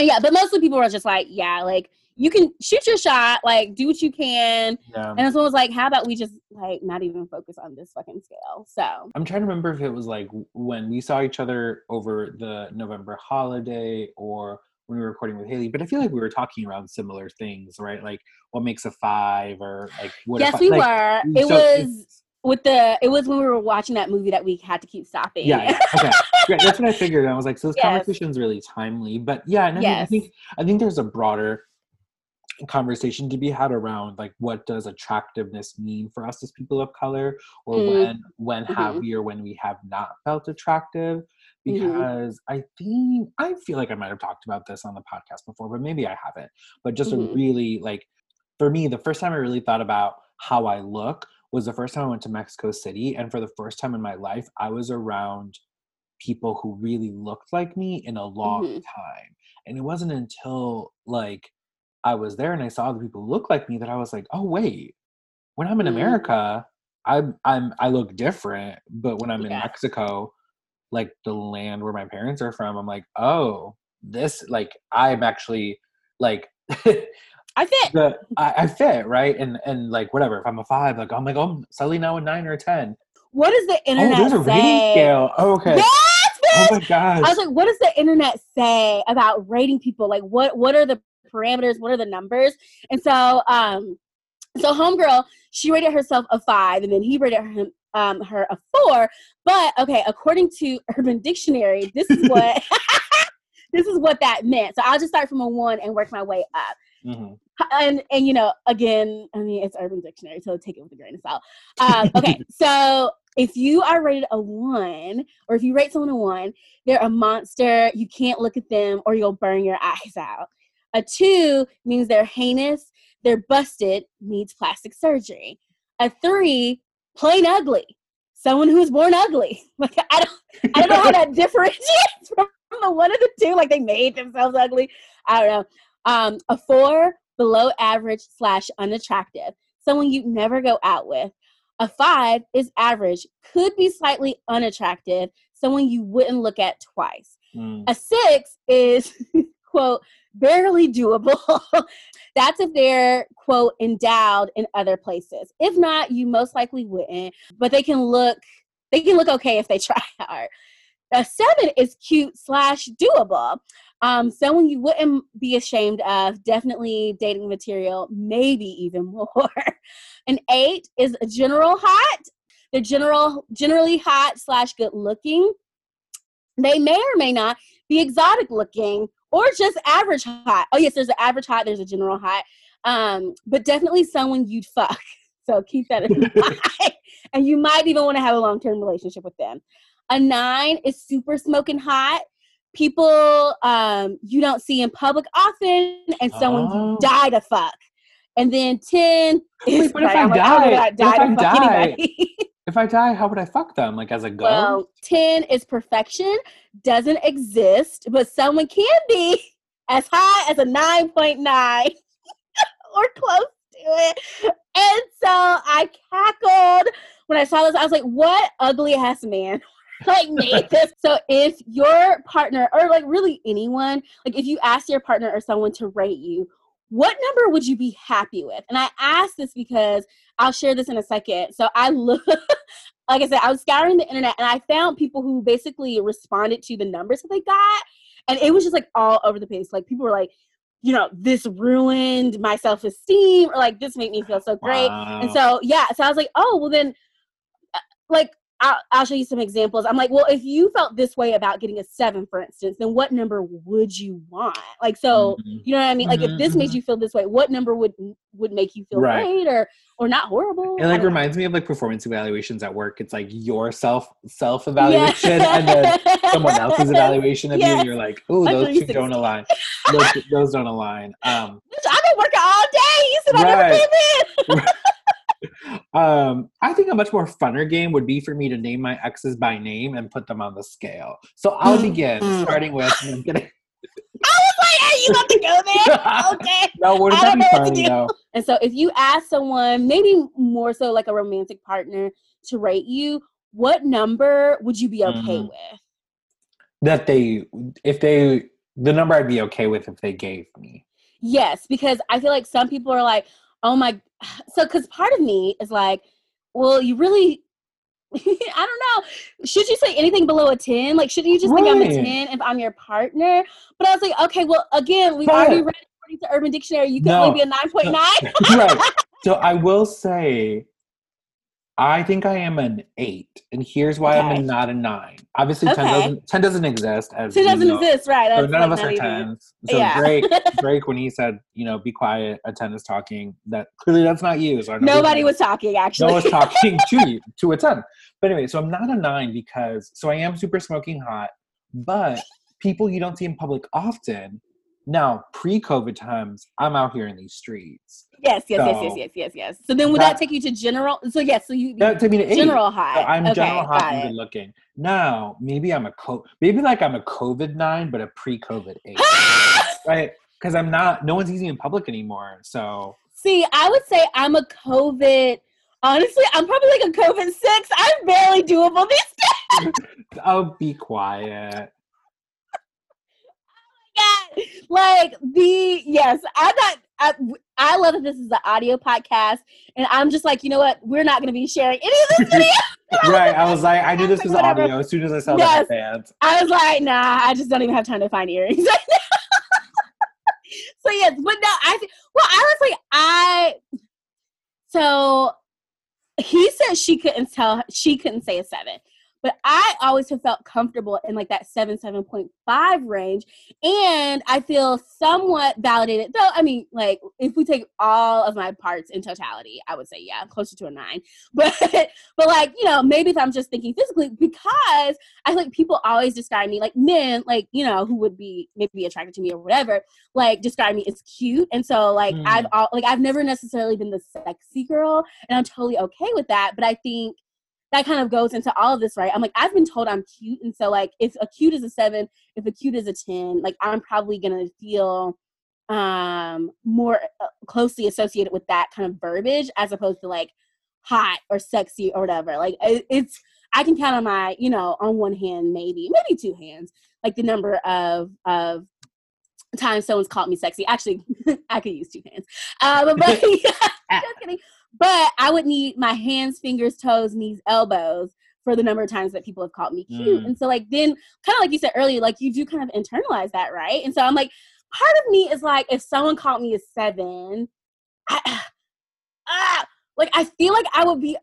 yeah but mostly people were just like yeah like you can shoot your shot like do what you can. Yeah. and someone was like how about we just like not even focus on this fucking scale? So I'm trying to remember if it was like when we saw each other over the November holiday or when we were recording with Haley, but I feel like we were talking around similar things, right? Like what makes a five or like what yes we like, were it so was with the it was when we were watching that movie that we had to keep stopping yeah, okay. Great. That's what I figured. I was like, so this Yes. conversation's really timely. But yeah, and I, mean, I think I think there's a broader conversation to be had around like what does attractiveness mean for us as people of color or Mm. when when have Mhm. we or when we have not felt attractive Mhm. because i think i feel like i might have talked about this on the podcast before but maybe i haven't but just Mhm. a really like for me the first time i really thought about how i look was the first time i went to mexico city and for the first time in my life i was around people who really looked like me in a long Mhm. time and it wasn't until like I was there and I saw the people who look like me that I was like, oh wait, when I'm in Mm. America, I'm I'm I look different, but when I'm in Mexico, like the land where my parents are from, I'm like, oh, this like I'm actually like i fit the I, I fit right and and like whatever if I'm a five, like I'm like oh I'm suddenly now a nine or a ten. what does the internet Oh, there's a rating say scale. Oh, okay. yes Oh my gosh. I was like, what does the internet say about rating people? Like what what are the parameters? What are the numbers? And so um so homegirl, she rated herself a five and then he rated her um her a four. But okay, according to Urban Dictionary, this is what this is what that meant. So I'll just start from a one and work my way up Mhm. and and you know again i mean it's urban dictionary so take it with a grain of salt um, okay so if you are rated a one or if you rate someone a one they're a monster you can't look at them or you'll burn your eyes out a two means they're heinous they're busted needs plastic surgery a three plain ugly. Someone who's born ugly. Like i don't i don't know how that differentiates from the one of the two. Like they made themselves ugly. I don't know. Um, a four, below average slash unattractive, someone you'd never go out with. A five is average, could be slightly unattractive, someone you wouldn't look at twice. Mm. A six is, quote, barely doable. That's if they're, quote, endowed in other places. If not, you most likely wouldn't, but they can look, they can look okay if they try hard. A seven is cute slash doable. Um, someone you wouldn't be ashamed of, definitely dating material, maybe even more. An eight is a general hot. They're general, generally hot slash good looking. They may or may not be exotic looking or just average hot. Oh yes, there's an average hot. There's a general hot. Um, but definitely someone you'd fuck. So keep that in mind. and you might even want to have a long term relationship with them. A nine is super smoking hot. People um, you don't see in public often, and someone Oh. you die to fuck. And then ten is Wait, but if I like, I would die- not if I to fuck die- anybody. If I die, how would I fuck them? Like as a ghost? Well, 10 is perfection, doesn't exist, but someone can be as high as a 9.9 or close to it. And so I cackled when I saw this. I was like, what ugly ass man like made this? So if your partner, or like really anyone, like if you ask your partner or someone to rate you, what number would you be happy with? And I ask this because I'll share this in a second. So I look like I said, I was scouring the internet and I found people who basically responded to the numbers that they got. And it was just like all over the place. Like people were like, you know, this ruined my self esteem, or like this made me feel so great. And so, yeah, so I was like, oh, well, then, uh, like, I'll, I'll show you some examples. I'm like, well, if you felt this way about getting a seven, for instance, then what number would you want? Like, so, Mhm. you know what I mean? Like, if Mhm, this made mhm. you feel this way, what number would would make you feel Right. great or or not horrible? It like don't know. reminds me of like performance evaluations at work. It's like your self self evaluation and then someone else's evaluation of you, and you're like, "Oh, those two 360. don't align. those, those don't align." Um, I've been working all day. You said I never Right. came in. Um, I think a much more funner game would be for me to name my exes by name and put them on the scale. So I'll begin, Mm. starting with. I'm kidding. I was like, hey, you about to go there? Okay. no, wouldn't I that don't be know what to funny though? And so if you ask someone, maybe more so like a romantic partner, to rate you, what number would you be okay Mhm. with? That they, if they, the number I'd be okay with if they gave me. Yes, because I feel like some people are like, oh my, so because part of me is like, well, you really, I don't know. Should you say anything below a 10? Like, shouldn't you just think I'm a 10 if I'm your partner? But I was like, okay, well, again, we've already read according to Urban Dictionary, you can No. only be a 9.9. right. So I will say, I think I am an eight, and here's why I'm a, not a nine. Obviously, ten doesn't ten doesn't exist as we doesn't know. exist, right? So none of us are even- tens. So Yeah. Drake, Drake, when he said, you know, be quiet, a ten is talking. That clearly that's not you. So I know who's Nobody was talking, actually. No one's talking to you to a ten. But anyway, so I'm not a nine because so I am super smoking hot, but people you don't see in public often. Now, pre-COVID times, I'm out here in these streets. yes, yes, yes, yes, yes, yes, yes. So then would that, That- take you to general? So yes, so you That took me to eight. general high. So I'm okay, general high got and good looking. Now, maybe I'm a co- maybe like I'm a COVID nine, but a pre-COVID eight, right? Because I'm not. No one's eating in public anymore. So See, I would say I'm a COVID. Honestly, I'm probably like a COVID six. I'm barely doable these days. oh, be quiet. Like the yes, I got. I, I love that this is an audio podcast, and I'm just like, you know what? We're not going to be sharing any of this video. right. I was like, I knew this was Whatever. audio as soon as I saw Yes. the headbands. I was like, nah, I just don't even have time to find earrings. so yes, but no, I well, honestly, I so he said she couldn't tell she couldn't say a seven. But I always have felt comfortable in like that seven, seven point five range. And I feel somewhat validated. Though I mean, like if we take all of my parts in totality, I would say, yeah, I'm closer to a nine. But but like, you know, maybe if I'm just thinking physically, because I think people always describe me like men, like you know, who would be maybe attracted to me or whatever, like describe me as cute. And so like Mm. I've all like I've never necessarily been the sexy girl, and I'm totally okay with that. But I think that kind of goes into all of this, right? I'm like I've been told I'm cute, and so like if a cute is a seven, if a cute is a ten, like I'm probably gonna feel um more uh, closely associated with that kind of verbiage as opposed to like hot or sexy or whatever. Like it, it's i can count on my you know on one hand maybe maybe two hands like the number of of times someone's called me sexy. Actually i could use two hands. Um, but just kidding but i would need my hands fingers toes knees elbows for the number of times that people have called me cute Mm. and so like then kind of like you said earlier like you do kind of internalize that right and so i'm like part of me is like if someone called me a seven I, ah, like I feel like I would be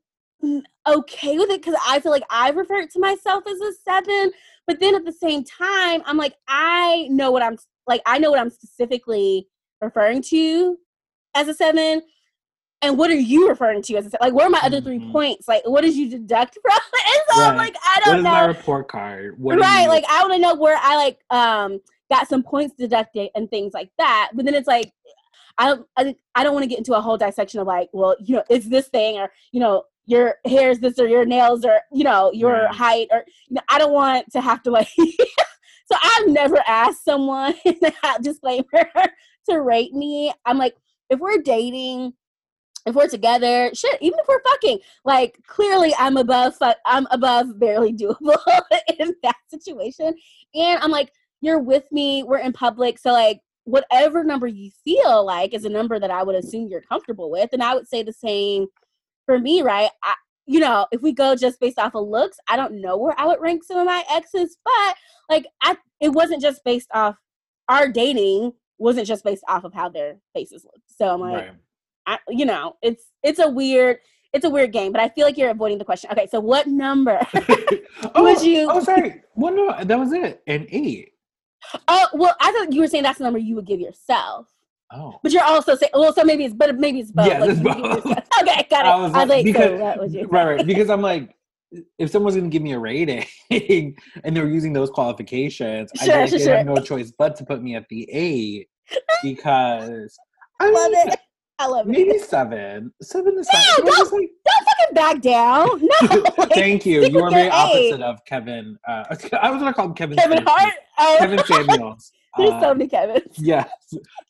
mm, okay with it because I feel like I refer to myself as a seven, but then at the same time, I'm like I know what I'm like I know what I'm specifically referring to as a seven. And what are you referring to as a? Like, where are my other three Mhm. points? Like, what did you deduct from? And so I'm like, I don't is know my report card? What right like i want to know where i like um got some points deducted and things like that but then it's like i don't i, I don't want to get into a whole dissection of like well you know it's this thing or you know your hair is this or your nails or you know your Right. height or you know i don't want to have to like so i've never asked someone disclaimer to rate me i'm like if we're dating if we're together, shit, even if we're fucking, like clearly I'm above, fu- I'm above barely doable in that situation. And I'm like, you're with me, we're in public, so like whatever number you feel like is a number that I would assume you're comfortable with, and I would say the same for me, right? I, you know, if we go just based off of looks, I don't know where I would rank some of my exes, but like I, it wasn't just based off our dating wasn't just based off of how their faces looked. So I'm like, Right. I, you know, it's it's a weird it's a weird game, but I feel like you're avoiding the question. Okay, so what number? oh, Would you- Oh, sorry. Well, no, that was it. An eight. oh, well, I thought you were saying that's the number you would give yourself, Oh. but you're also saying well, so maybe it's but maybe it's both. Yeah, like, it's you would give both. Okay, got it. I I was was like- because- so what would you? right, right. Because I'm like, if someone's going to give me a rating and they're using those qualifications, I Sure, like sure, sure. have no choice but to put me at the eight because I love mean, it. I love it. maybe seven. Seven is fine. No, just like, Don't fucking back down. No. like, thank you. You are very opposite of Kevin. Uh, I was going to call him Kevin. Kevin Spacey. Hart. Oh. Kevin Samuels. There's Uh, so many Kevins. yes,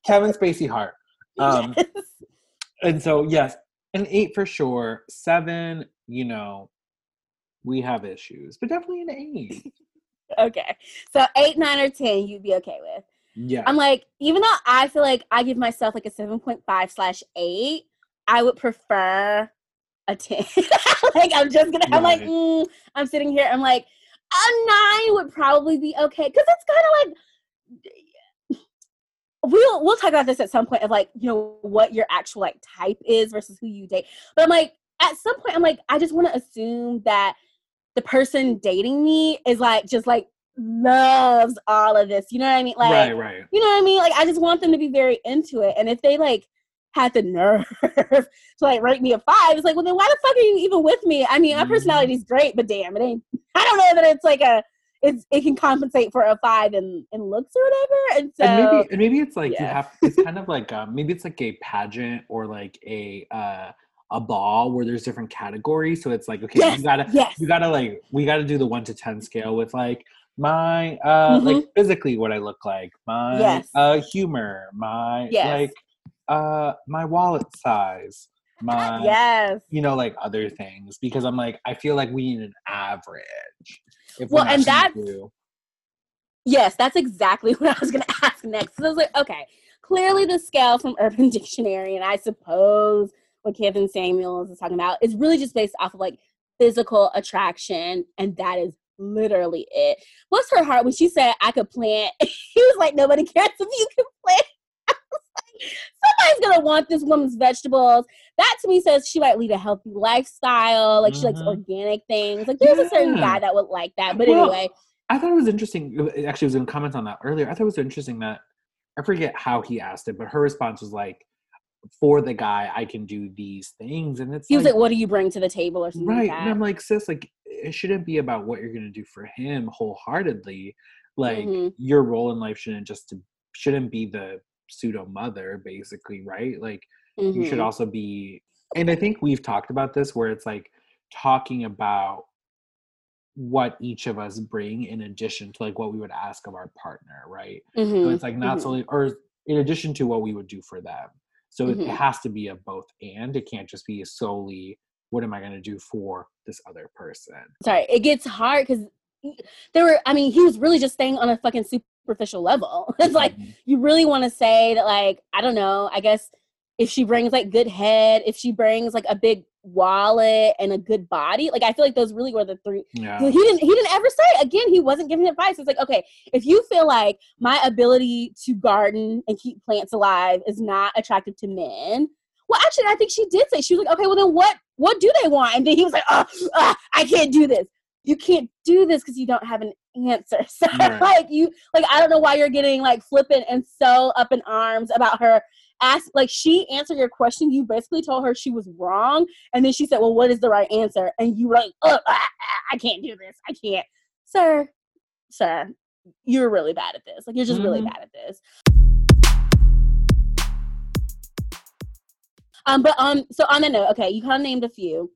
Kevin Spacey Hart. Um, Yes. and so yes, an eight for sure. Seven, you know, we have issues, but definitely an eight. Okay. So eight, nine, or ten, you'd be okay with. Yeah, I'm like, even though I feel like I give myself like a 7.5 slash 8, I would prefer a 10. like, I'm just gonna, I'm like, mm, I'm sitting here, I'm like, a 9 would probably be okay. Cause it's kind of like, we'll, we'll talk about this at some point of like, you know, what your actual like type is versus who you date. But I'm like, at some point, I'm like, I just want to assume that the person dating me is like, just like, loves all of this. You know what I mean? Like, right, right. you know what I mean? Like I just want them to be very into it. And if they like had the nerve to like rate me a five, it's like, well then why the fuck are you even with me? I mean, my Mhm. personality is great, but damn, it ain't I don't know that it's like a it's it can compensate for a five in, in looks or whatever. And so and maybe and maybe it's like you have it's kind of like um, maybe it's like a pageant or like a uh a ball where there's different categories so it's like okay Yes, you gotta yes. you gotta like we gotta do the one to ten scale with like my uh like physically what i look like my Mm-hmm. Yes. uh humor my Yes. like uh my wallet size my yes. you know like other things because i'm like i feel like we need an average if Well, and that's- do- Yes, that's exactly what I was gonna ask next. So I was like, okay, clearly the scale from Urban Dictionary, and I suppose what Kevin Samuels is talking about is really just based off of like physical attraction, and that is literally it. What's her heart when she said I could plant? he was like, nobody cares if you can plant. Like, Somebody's gonna want this woman's vegetables. That to me says she might lead a healthy lifestyle. Like she likes Mhm. organic things. Like there's a certain guy that would like that. But Well, anyway, I thought it was interesting. it Actually, was in comments on that earlier. I thought it was interesting that I forget how he asked it, but her response was like, "For the guy, I can do these things," and it's he was like, like, "What do you bring to the table?" or something right. like And. I'm like, sis, like it shouldn't be about what you're gonna do for him wholeheartedly. Like Mhm. your role in life shouldn't just to, shouldn't be the pseudo mother, basically, right? Like you should Mhm. also be and i think we've talked about this where it's like talking about what each of us bring in addition to like what we would ask of our partner right so Mhm. it's like not mhm. solely or in addition to what we would do for them so it Mhm. has to be a both and it can't just be solely what am i going to do for this other person Sorry, it gets hard because there were. I mean, he was really just staying on a fucking superficial level. it's like Mhm. you really want to say that, like I don't know. I guess if she brings like good head, if she brings like a big wallet and a good body, like I feel like those really were the three yeah he didn't he didn't ever say again he wasn't giving advice it's like okay if you feel like my ability to garden and keep plants alive is not attractive to men well actually i think she did say she was like okay well then what what do they want and then he was like oh uh, i can't do this you can't do this because you don't have an answer so Right. like you like i don't know why you're getting like flippant and so up in arms about her ask like she answered your question you basically told her she was wrong and then she said, Well, what is the right answer? And you were like, oh, ah, I can't do this. I can't. Sir, sir, you're really bad at this. Like, you're just really Mhm. bad at this. Um, but um, so on that note, okay, you kind of named a few.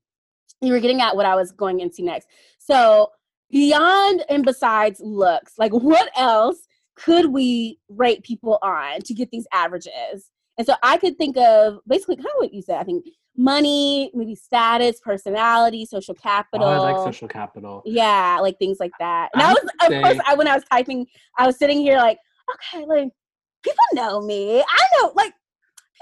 You were getting at what I was going into next. So beyond and besides looks, like what else could we rate people on to get these averages? And so I could think of basically kind of what you said. I think money, maybe status, personality, social capital. oh, i like social capital Yeah, like things like that. And I I, was, of course, I, when I was typing, I was sitting here like, okay, like people know me. I know, like,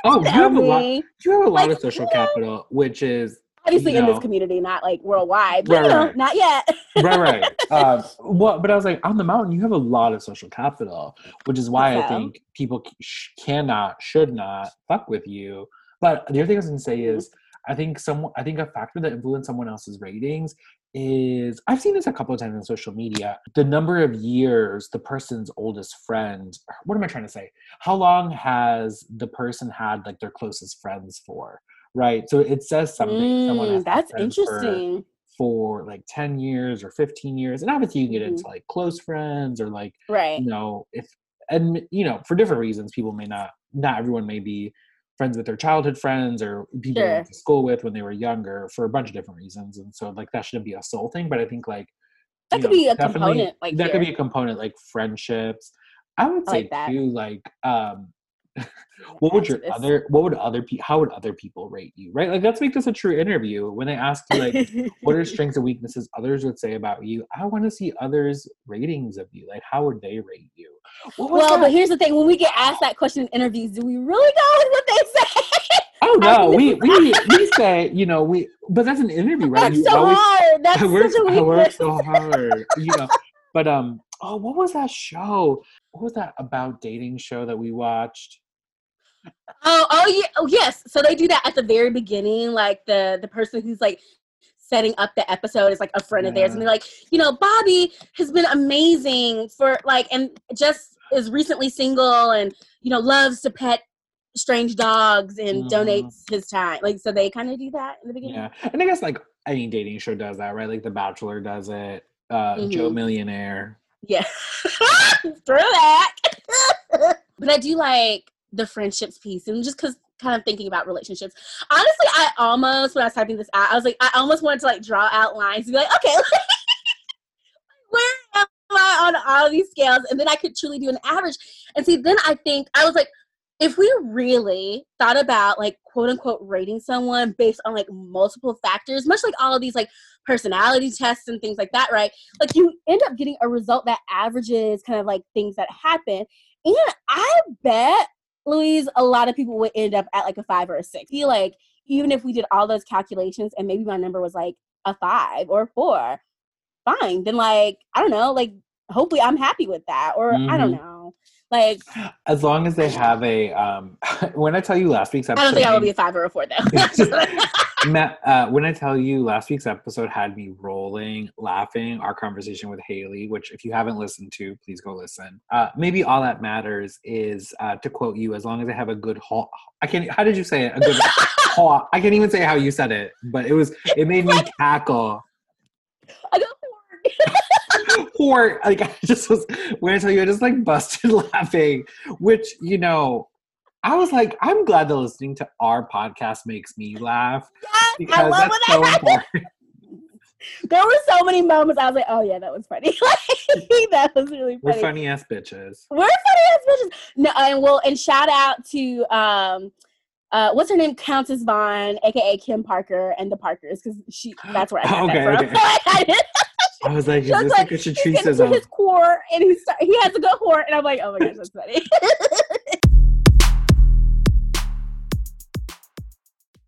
oh you know have a lot you have a lot Like, of social you know- capital which is Obviously, in No. this community, not like worldwide, but Right, you know, right. not yet. right, right. Um, well, but I was like, on the mountain, you have a lot of social capital, which is why I think people sh- cannot, should not fuck with you. But the other thing I was going to say Mhm. is, I think some, I think a factor that influences someone else's ratings is I've seen this a couple of times on social media. The number of years the person's oldest friend. What am I trying to say? How long has the person had like their closest friends for? Right. So it says something. someone Mm, has that's friends for- interesting. for like 10 years or 15 years and obviously you can get Mhm. into like close friends or like Right. you know if and you know for different reasons people may not not everyone may be friends with their childhood friends or people they Sure. went to school with when they were younger for a bunch of different reasons and so like that shouldn't be a sole thing but i think like That could know, be a component, like that could be a component like friendships I would I say like that. too, like, um, what would your other, what would other people, how would other people rate you, right? Like, let's make this a true interview. When they ask you, like, what are strengths and weaknesses others would say about you? I want to see others' ratings of you. Like, how would they rate you? Well, that? but here's the thing: when we get asked that question in interviews, do we really go with what they say? oh no, we we we say, you know, we, but that's an interview, right? That's You so always- hard. That's I work, such a I work so hard, you know. But um, oh, what was that show? What was that about dating show that we watched? Oh, oh yeah, oh yes. So they do that at the very beginning, like the the person who's like setting up the episode is like a friend of theirs, and they're like, you know, Bobby has been amazing for like, and just is recently single, and you know, loves to pet strange dogs and Mhm. donates his time. Like, so they kind of do that in the beginning. Yeah, and I guess like any dating show does that, right? Like The Bachelor does it. Uh, Joe Mhm. Millionaire. Yeah. Throwback. but I do like the friendships piece and just because kind of thinking about relationships. Honestly, I almost, when I was typing this out, I was like, I almost wanted to like draw out lines and be like, okay, where am I on all these scales? And then I could truly do an average. And see, then I think, I was like, if we really thought about like quote unquote rating someone based on like multiple factors, much like all of these like personality tests and things like that, right? Like you end up getting a result that averages kind of like things that happen. And I bet, Louise, a lot of people would end up at like a five or a six. I feel like even if we did all those calculations and maybe my number was like a five or a four, fine. Then like, I don't know, like hopefully I'm happy with that. Or I don't Mhm. know. Like As long as they have a um, when I tell you last week's episode I don't think I would be a five or a four though. Matt, uh, when I tell you last week's episode had me rolling, laughing, our conversation with Haley, which if you haven't listened to, please go listen. Uh, maybe all that matters is uh, to quote you, as long as I have a good haul. I can't. How did you say it? A good haul. I can't even say how you said it, but it was. It made me cackle. I go Or like I just was. When I tell you, I just like busted laughing, which you know. I was like, I'm glad that listening to our podcast makes me laugh I because love when that's that so happens. important. There were so many moments I was like, oh yeah, that was funny. Like, that was really funny. We're funny. ass bitches. We're funny as bitches. No, and well, and shout out to um, uh, what's her name? Countess Vaughn, aka Kim Parker, and the Parkers, because she that's where I got Okay, that from. okay. I was like, is this like, like a Shatriceism? his core, and he's he has a good core, and I'm like, oh my gosh, that's funny.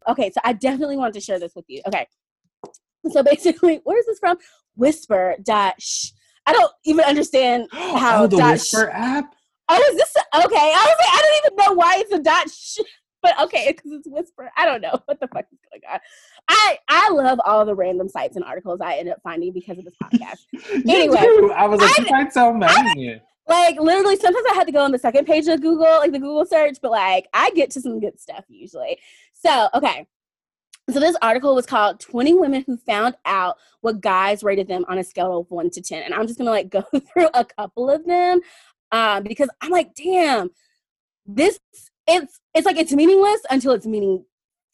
Okay, so I definitely want to share this with you. Okay, so basically, where is this from? Whisper dot sh. I don't even understand oh, how oh, the dot Whisper app? Oh, is this okay? I was like, I don't even know why it's a dot sh, but okay, because it's whisper. I don't know what the fuck is going on. I I love all the random sites and articles I end up finding because of this podcast. Anyway, do. I was like, I- you find so many. like literally, sometimes I had to go on the second page of Google, like the Google search, but like I get to some good stuff usually. So okay. So this article was called 20 Women Who Found Out What Guys Rated Them on a Scale of 1 to 10. And I'm just gonna like go through a couple of them um, because I'm like, damn, this it's it's like it's meaningless until it's meaningful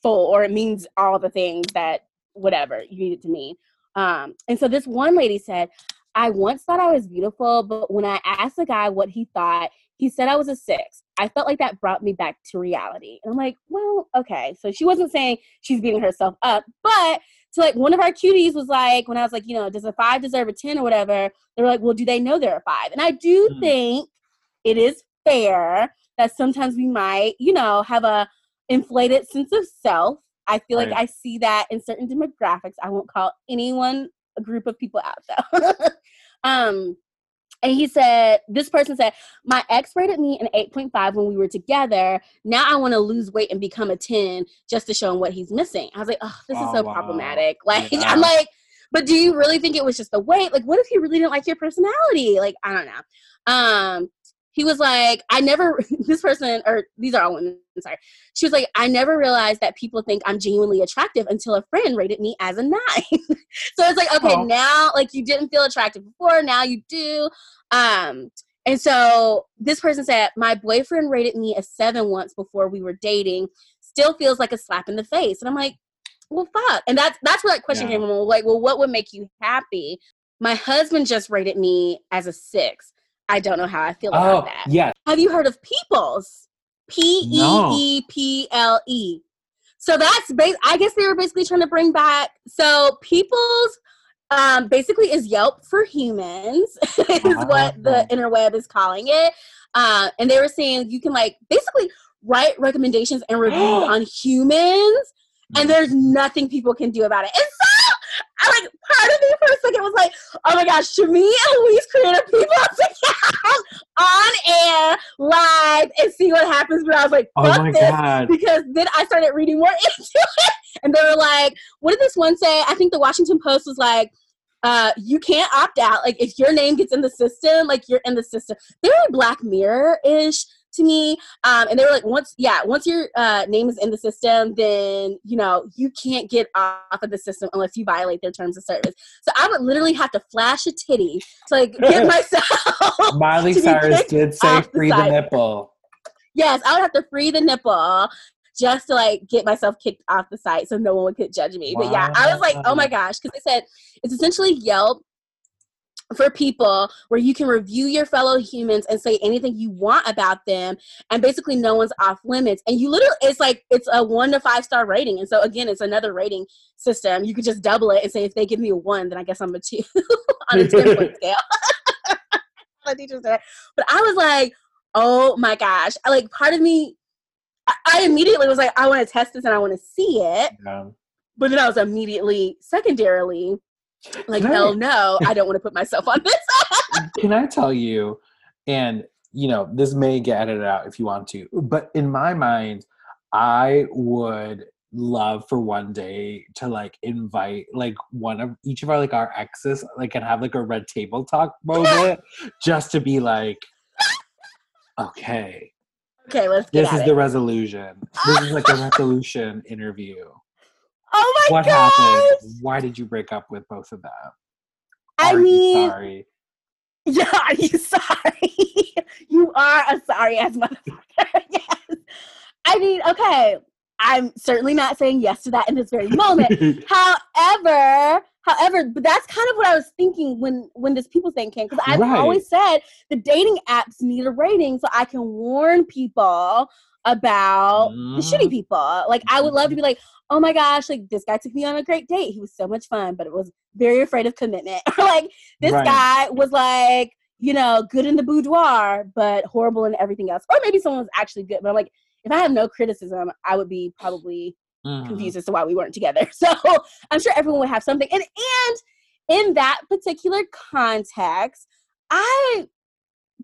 or it means all the things that whatever you need it to mean. Um, and so this one lady said, I once thought I was beautiful, but when I asked a guy what he thought, he said I was a six. I felt like that brought me back to reality. And I'm like, well, okay. So she wasn't saying she's beating herself up, but to like one of our cuties was like, when I was like, you know, does a five deserve a 10 or whatever? They were like, well, do they know they're a five? And I do Hmm. think it is fair that sometimes we might, you know, have a inflated sense of self. I feel like I see that in certain demographics. I won't call anyone a group of people out though. um, and he said, this person said, my ex rated me an 8.5 when we were together. Now I want to lose weight and become a 10 just to show him what he's missing. I was like, oh, this is Oh, so wow. problematic. Like, Yeah. I'm like, but do you really think it was just the weight? Like, what if he really didn't like your personality? Like, I don't know. Um, he was like, I never, this person, or these are all women, sorry. She was like, I never realized that people think I'm genuinely attractive until a friend rated me as a nine. so it's like, okay, Oh. now, like, you didn't feel attractive before, now you do. Um, and so this person said, My boyfriend rated me a seven once before we were dating. Still feels like a slap in the face. And I'm like, well, fuck. And that's that's where that question Yeah. came from. Like, well, what would make you happy? My husband just rated me as a six. I don't know how I feel about Oh, that. yeah. Have you heard of Peeples? P E E P L E. So that's bas- I guess they were basically trying to bring back. So Peeples um, basically is Yelp for humans, is what the Ah. interweb is calling it. Uh, and they were saying you can like basically write recommendations and reviews on humans, and there's nothing people can do about it. So, I like part of me for a second was like, oh my gosh, should me and Louise create a Peeple's account on air live and see what happens? But I was like, Oh fuck my this god. because then I started reading more into it, and they were like, "What did this one say?" I think the Washington Post was like, uh, "You can't opt out. Like if your name gets in the system, like you're in the system." They Very Black Mirror ish to me, um, and they were like, "Once, yeah, once your uh, name is in the system, then you know you can't get off of the system unless you violate their terms of service." So I would literally have to flash a titty to like get myself. Miley Cyrus did say off the free the nipple. Yes, I would have to free the nipple just to like get myself kicked off the site so no one could judge me. But yeah, I was like, oh my gosh, because they said it's essentially Yelp for people where you can review your fellow humans and say anything you want about them and basically no one's off limits. And you literally it's like it's a one to five star rating. And so again it's another rating system. You could just double it and say if they give me a one then i guess i'm a two on a 10 point scale. My teacher said. but i was like oh my gosh. I, like part of me I, I immediately was like i want to test this and i want to see it. Yeah. but then i was immediately secondarily like I- hell no i don't want to put myself on this Can I tell you, and you know, this may get edited out if you want to, but in my mind, I would love for one day to like invite like one of each of our like our exes like and have like a red table talk moment just to be like okay. Okay let's get this is it. the resolution. This is like a resolution interview oh my what gosh! Happened why did you break up with both of them? I Are mean sorry? yeah are you sorry? You are a sorry ass motherfucker yes. I mean okay i'm certainly not saying yes to that in this very moment. However, however, but that's kind of what I was thinking when when this Peeple thing came because I've Right. always said the dating apps need a rating so I can warn people about the shitty Mhm. people. Like I would love to be like, oh my gosh, like this guy took me on a great date. He was so much fun, but it was very afraid of commitment. like this Right. guy was like, you know, good in the boudoir, but horrible in everything else. Or maybe someone was actually good, but I'm like, if I have no criticism, I would be probably Mhm. confused as to why we weren't together. So I'm sure everyone would have something. And and in that particular context, I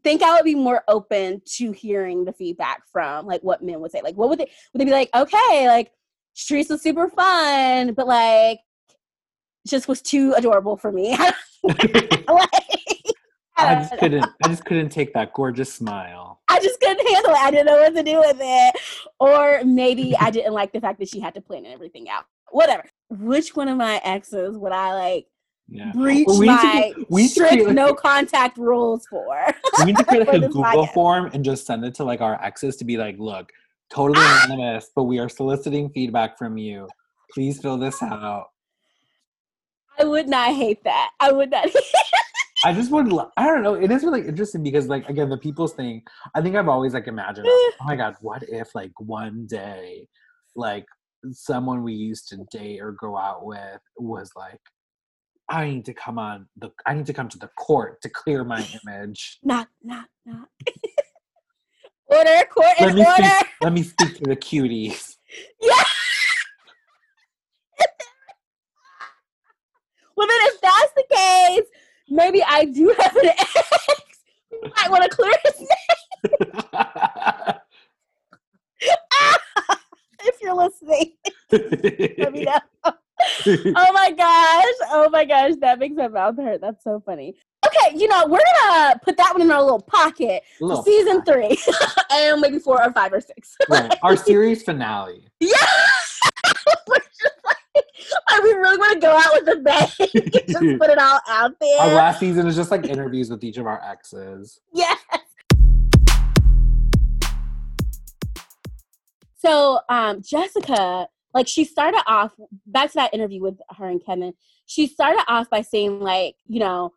think I would be more open to hearing the feedback from like what men would say. Like what would they would they be like, okay, like streets was super fun, but like just was too adorable for me. like, I just couldn't. I just couldn't take that gorgeous smile. I just couldn't handle it. I didn't know what to do with it. Or maybe I didn't like the fact that she had to plan everything out. Whatever. Which one of my exes would I like Yeah. breach Well, we to my get- we strict like, no contact rules for? We need to create like a Google podcast. form and just send it to like our exes to be like, look, totally Ah! anonymous, but we are soliciting feedback from you. Please fill this out. I would not hate that. I would not. I just would. lo- I don't know. It is really interesting because, like, again, the Peeple's thing. I think I've always like imagined. Like, oh my god, what if like one day, like someone we used to date or go out with was like, I need to come on the. I need to come to the court to clear my image. knock, knock, knock. order, court Let in me order. speak. Let me speak to the cuties. Yeah. well, then if that's the case, maybe I do have an ex. who might want to clear his name if you're listening. Let me know. oh my gosh. Oh my gosh. That makes my mouth hurt. That's so funny. Okay, you know, we're gonna put that one in our little pocket for Little season three. and maybe four or five or six. right. Our series finale. Yeah. We're just like, like, we really want to go out with a bang. just put it all out there. Our last season is just like interviews with each of our exes. Yes. So um, Jessica, like she started off back to that interview with her and Kevin. She started off by saying like, you know,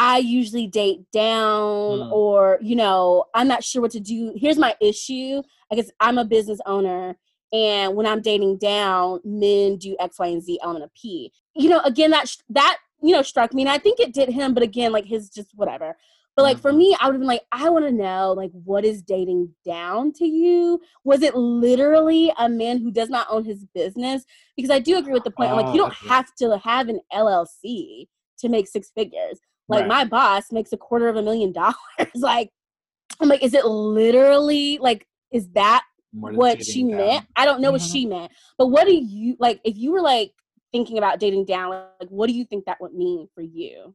I usually date down Mm. or, you know, I'm not sure what to do. Here's my issue. I guess I'm a business owner and when I'm dating down, men do X, Y, and Z element of P. You know, again, that sh- that you know struck me, and I think it did him. But again, like his just whatever. But like for Mhm. me, I would have been like, I want to know, like, what is dating down to you? Was it literally a man who does not own his business? Because I do agree with the point. I'm like, you Oh, don't okay. have to have an LLC to make six figures. Like Right. my boss makes a quarter of a million dollars. like, I'm like, is it literally like, is that What what, is she down? meant? I don't know what Mhm. she meant. But what do you like if you were like thinking about dating down, like what do you think that would mean for you?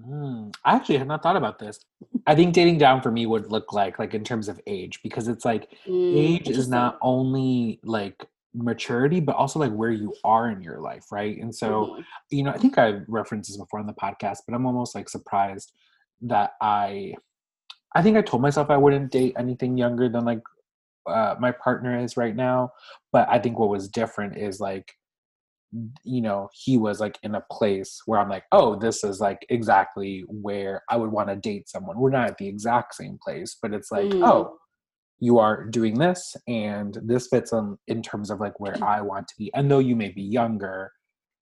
Mm, I actually had not thought about this. I think dating down for me would look like like in terms of age because it's like Mm, age is not only like maturity but also like where you are in your life, right? And so Mhm. you know, I think I've referenced this before on the podcast, but I'm almost like surprised that I I think I told myself I wouldn't date anything younger than like uh, my partner is right now. But I think what was different is like, you know, he was like in a place where I'm like, oh, this is like exactly where I would want to date someone. We're not at the exact same place, but it's like, Mhm. oh, you are doing this and this fits on in terms of like where I want to be. And though you may be younger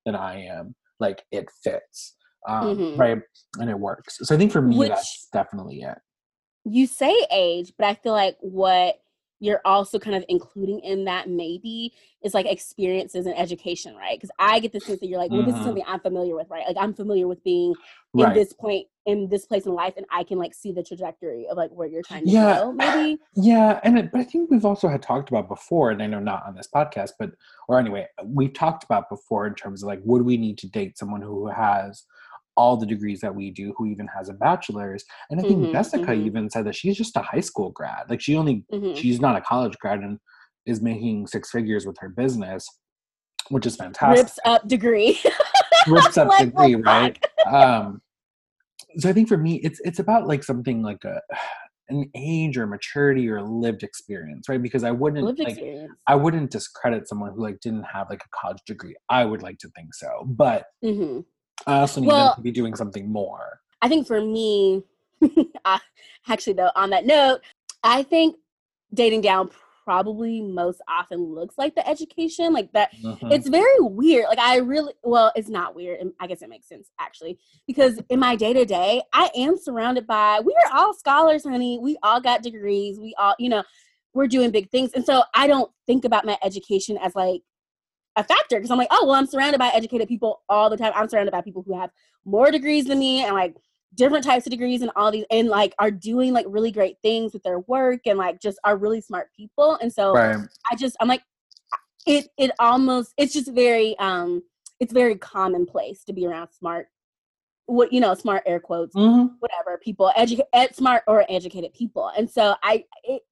than I am, like it fits. Um, Mhm. right and it works so i think for me Which- that's definitely it you say age, but I feel like what you're also kind of including in that maybe is like experiences and education, right? Because I get the sense that you're like, well, this is Mhm. something I'm familiar with, right? Like I'm familiar with being in right this point in this place in life, and I can like see the trajectory of like where you're trying to Yeah. go. Maybe. Yeah, and it, but I think we've also had talked about before, and I know not on this podcast, but or anyway, we've talked about before in terms of like, would we need to date someone who has all the degrees that we do, who even has a bachelor's? And I think Mhm, Jessica mhm. even said that she's just a high school grad. Like she only Mhm. she's not a college grad and is making six figures with her business, which is fantastic. Rips up degree. Rips up Like, degree, right? um so i think for me it's it's about like something like a an age or maturity or lived experience right? Because i wouldn't like i wouldn't discredit someone who like didn't have like a college degree. I would like to think so but hmm i also need Well- them to be doing something more. I think for me, actually though, on that note, I think dating down probably most often looks like the education, like that. Mhm. It's very weird. Like I really, well, it's not weird. I guess it makes sense actually, because in my day to day, I am surrounded by. We are all scholars, honey. We all got degrees. We all, you know, we're doing big things, and so I don't think about my education as like a factor because I'm like, oh well, I'm surrounded by educated people all the time. I'm surrounded by people who have more degrees than me and like different types of degrees and all these and like are doing like really great things with their work and like just are really smart people. And so right I just I'm like it it almost it's just very um it's very commonplace to be around smart what you know smart air quotes Mhm. whatever people educate ed, smart or educated people and so i it,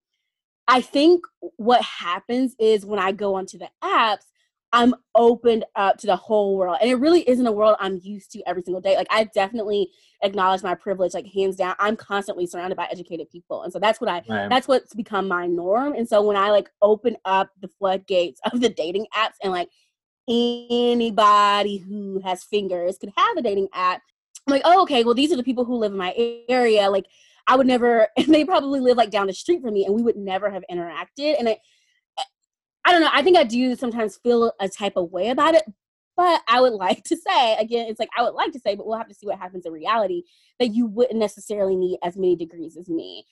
i think what happens is when i go onto the apps i'm opened up to the whole world and it really isn't a world i'm used to every single day like i definitely acknowledge my privilege like hands down i'm constantly surrounded by educated people and so that's what i right. that's what's become my norm and so when i like open up the floodgates of the dating apps and like anybody who has fingers could have a dating app i'm like oh okay well these are the people who live in my area like i would never and they probably live like down the street from me and we would never have interacted and i i don't know i think i do sometimes feel a type of way about it but i would like to say again it's like i would like to say but we'll have to see what happens in reality that you wouldn't necessarily need as many degrees as me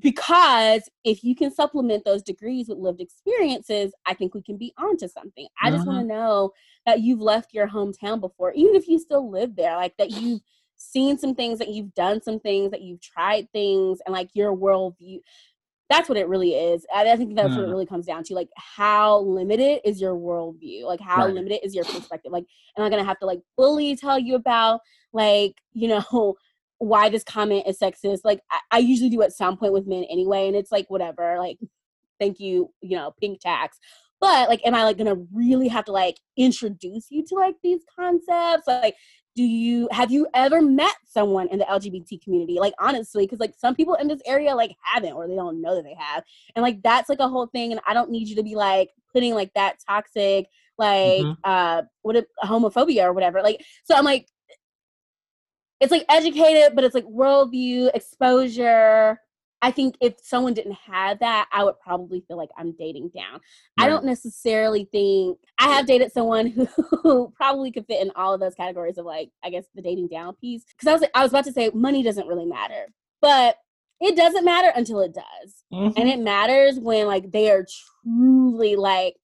because if you can supplement those degrees with lived experiences, I think we can be onto something. I just want to mm-hmm. know that you've left your hometown before, even if you still live there, like that you've seen some things, that you've done some things, that you've tried things, and like your worldview. That's what it really is. I, think that's what it Mm. really comes down to. Like, how limited is your worldview? Like, how Right. limited is your perspective? Like, am I gonna have to like fully tell you about like you know why this comment is sexist. Like I, I usually do at some point with men anyway, and it's like whatever. Like, thank you, you know, pink tax. But like, am I like gonna really have to like introduce you to like these concepts? Like, do you have you ever met someone in the LGBT community? Like honestly, because like some people in this area like haven't or they don't know that they have. And like that's like a whole thing. And I don't need you to be like putting like that toxic like Mhm. uh what a, homophobia or whatever. Like so I'm like it's like educated, but it's like worldview, exposure. I think if someone didn't have that, I would probably feel like I'm dating down. I don't necessarily think I have dated someone who, who probably could fit in all of those categories of like, I guess the dating down piece. Because I was I was about to say money doesn't really matter, but it doesn't matter until it does, Mhm. and it matters when like they are truly like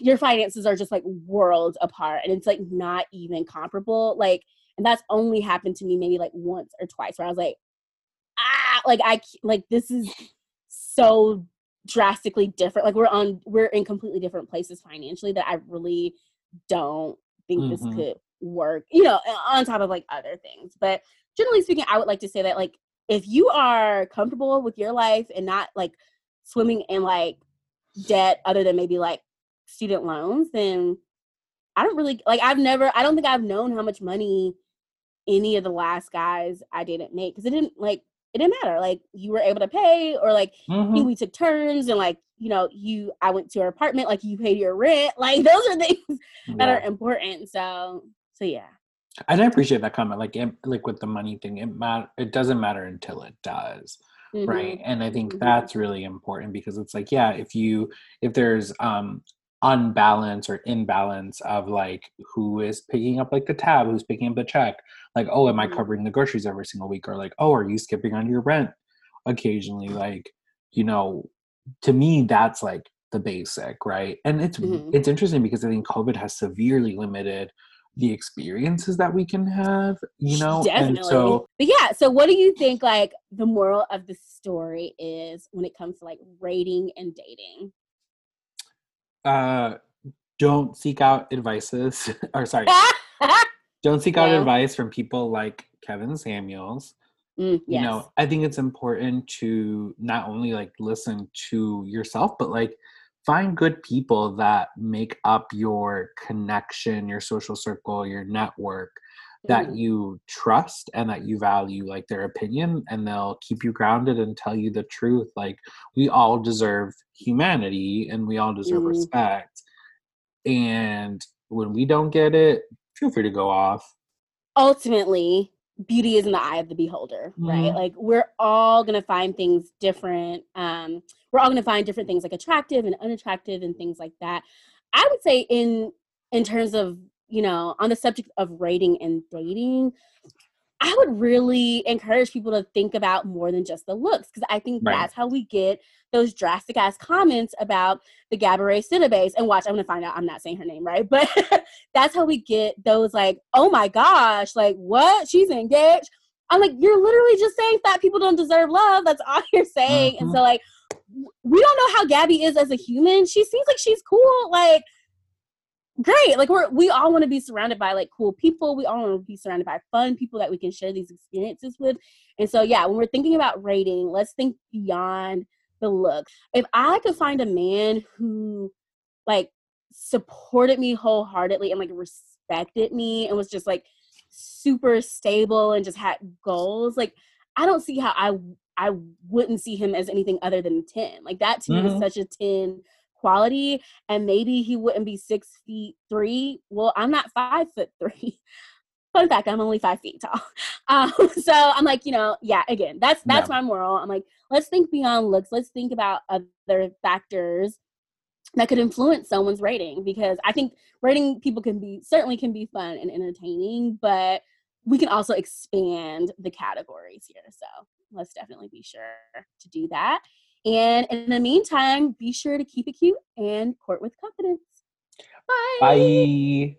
your finances are just like worlds apart, and it's like not even comparable. Like, and that's only happened to me maybe like once or twice, where I was like like I like this is so drastically different like we're on we're in completely different places financially that i really don't think this Mhm. could work you know on top of like other things but generally speaking i would like to say that like if you are comfortable with your life and not like swimming in like debt other than maybe like student loans then i don't really like i've never i don't think i've known how much money any of the last guys i didn't make because it didn't like it didn't matter like you were able to pay or like Mhm. you, we took turns and like you know you i went to your apartment like you paid your rent like those are things that are important so so yeah And I appreciate that comment. Like, it, like with the money thing, it mat- It doesn't matter until it does, right? Mhm. And I think Mhm. that's really important because it's like, yeah, if you if there's um unbalance or imbalance of like who is picking up like the tab, who's picking up the check, like, oh, am I Mhm. covering the groceries every single week, or like, oh, are you skipping on your rent occasionally? Like, you know, to me, that's like the basic, right? And it's Mhm. it's interesting because I think COVID has severely limited the experiences that we can have, you know, definitely and so but yeah so what do you think like the moral of the story is when it comes to like rating and dating uh don't seek out advices or sorry don't seek out Yeah. advice from people like kevin samuels Mm, you yes. know i think it's important to not only like listen to yourself but like find good people that make up your connection your social circle your network that Mhm. you trust and that you value like their opinion and they'll keep you grounded and tell you the truth like we all deserve humanity and we all deserve Mhm. respect and when we don't get it feel free to go off ultimately beauty is in the eye of the beholder right Mhm. like we're all gonna find things different um we're all gonna find different things like attractive and unattractive and things like that i would say in in terms of you know on the subject of rating and dating i would really encourage people to think about more than just the looks because i think Right. that's how we get those drastic ass comments about the Gabourey Cinnabase. And watch, I'm gonna find out I'm not saying her name right, but that's how we get those like, oh my gosh, like what? She's engaged. I'm like, you're literally just saying fat people don't deserve love. That's all you're saying. And Mhm. so like, we don't know how Gabby is as a human. She seems like she's cool. Like, great. Like we're we all want to be surrounded by like cool people. We all want to be surrounded by fun people that we can share these experiences with. And so yeah, when we're thinking about rating, let's think beyond the look. If I could find a man who like supported me wholeheartedly and like respected me and was just like super stable and just had goals, like I don't see how I I wouldn't see him as anything other than 10. Like that to me Mhm. is such a 10 quality. And maybe he wouldn't be six feet three. Well, I'm not five foot three. Fun fact, I'm only five feet tall. Um, so I'm like, you know, yeah, again, that's that's Yeah. my moral. I'm like, let's think beyond looks. Let's think about other factors that could influence someone's rating because I think rating people can be certainly can be fun and entertaining, but we can also expand the categories here. So let's definitely be sure to do that. And in the meantime, be sure to keep it cute and court with confidence. Bye. Bye.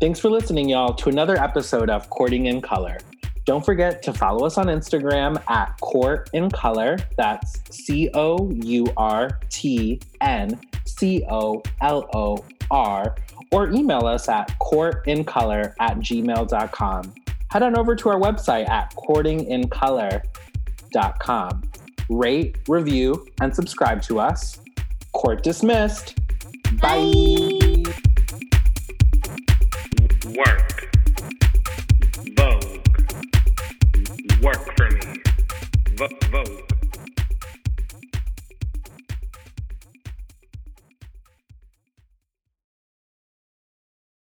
Thanks for listening, y'all, to another episode of Courting in Color. Don't forget to follow us on Instagram at Court in Color. That's C O U R T N C O L O R. Or email us at courtincolor at gmail.com head on over to our website at courtingincolor.com. Rate, review, and subscribe to us. Court dismissed. Bye. Work. Vogue. Work for me. V- Vogue.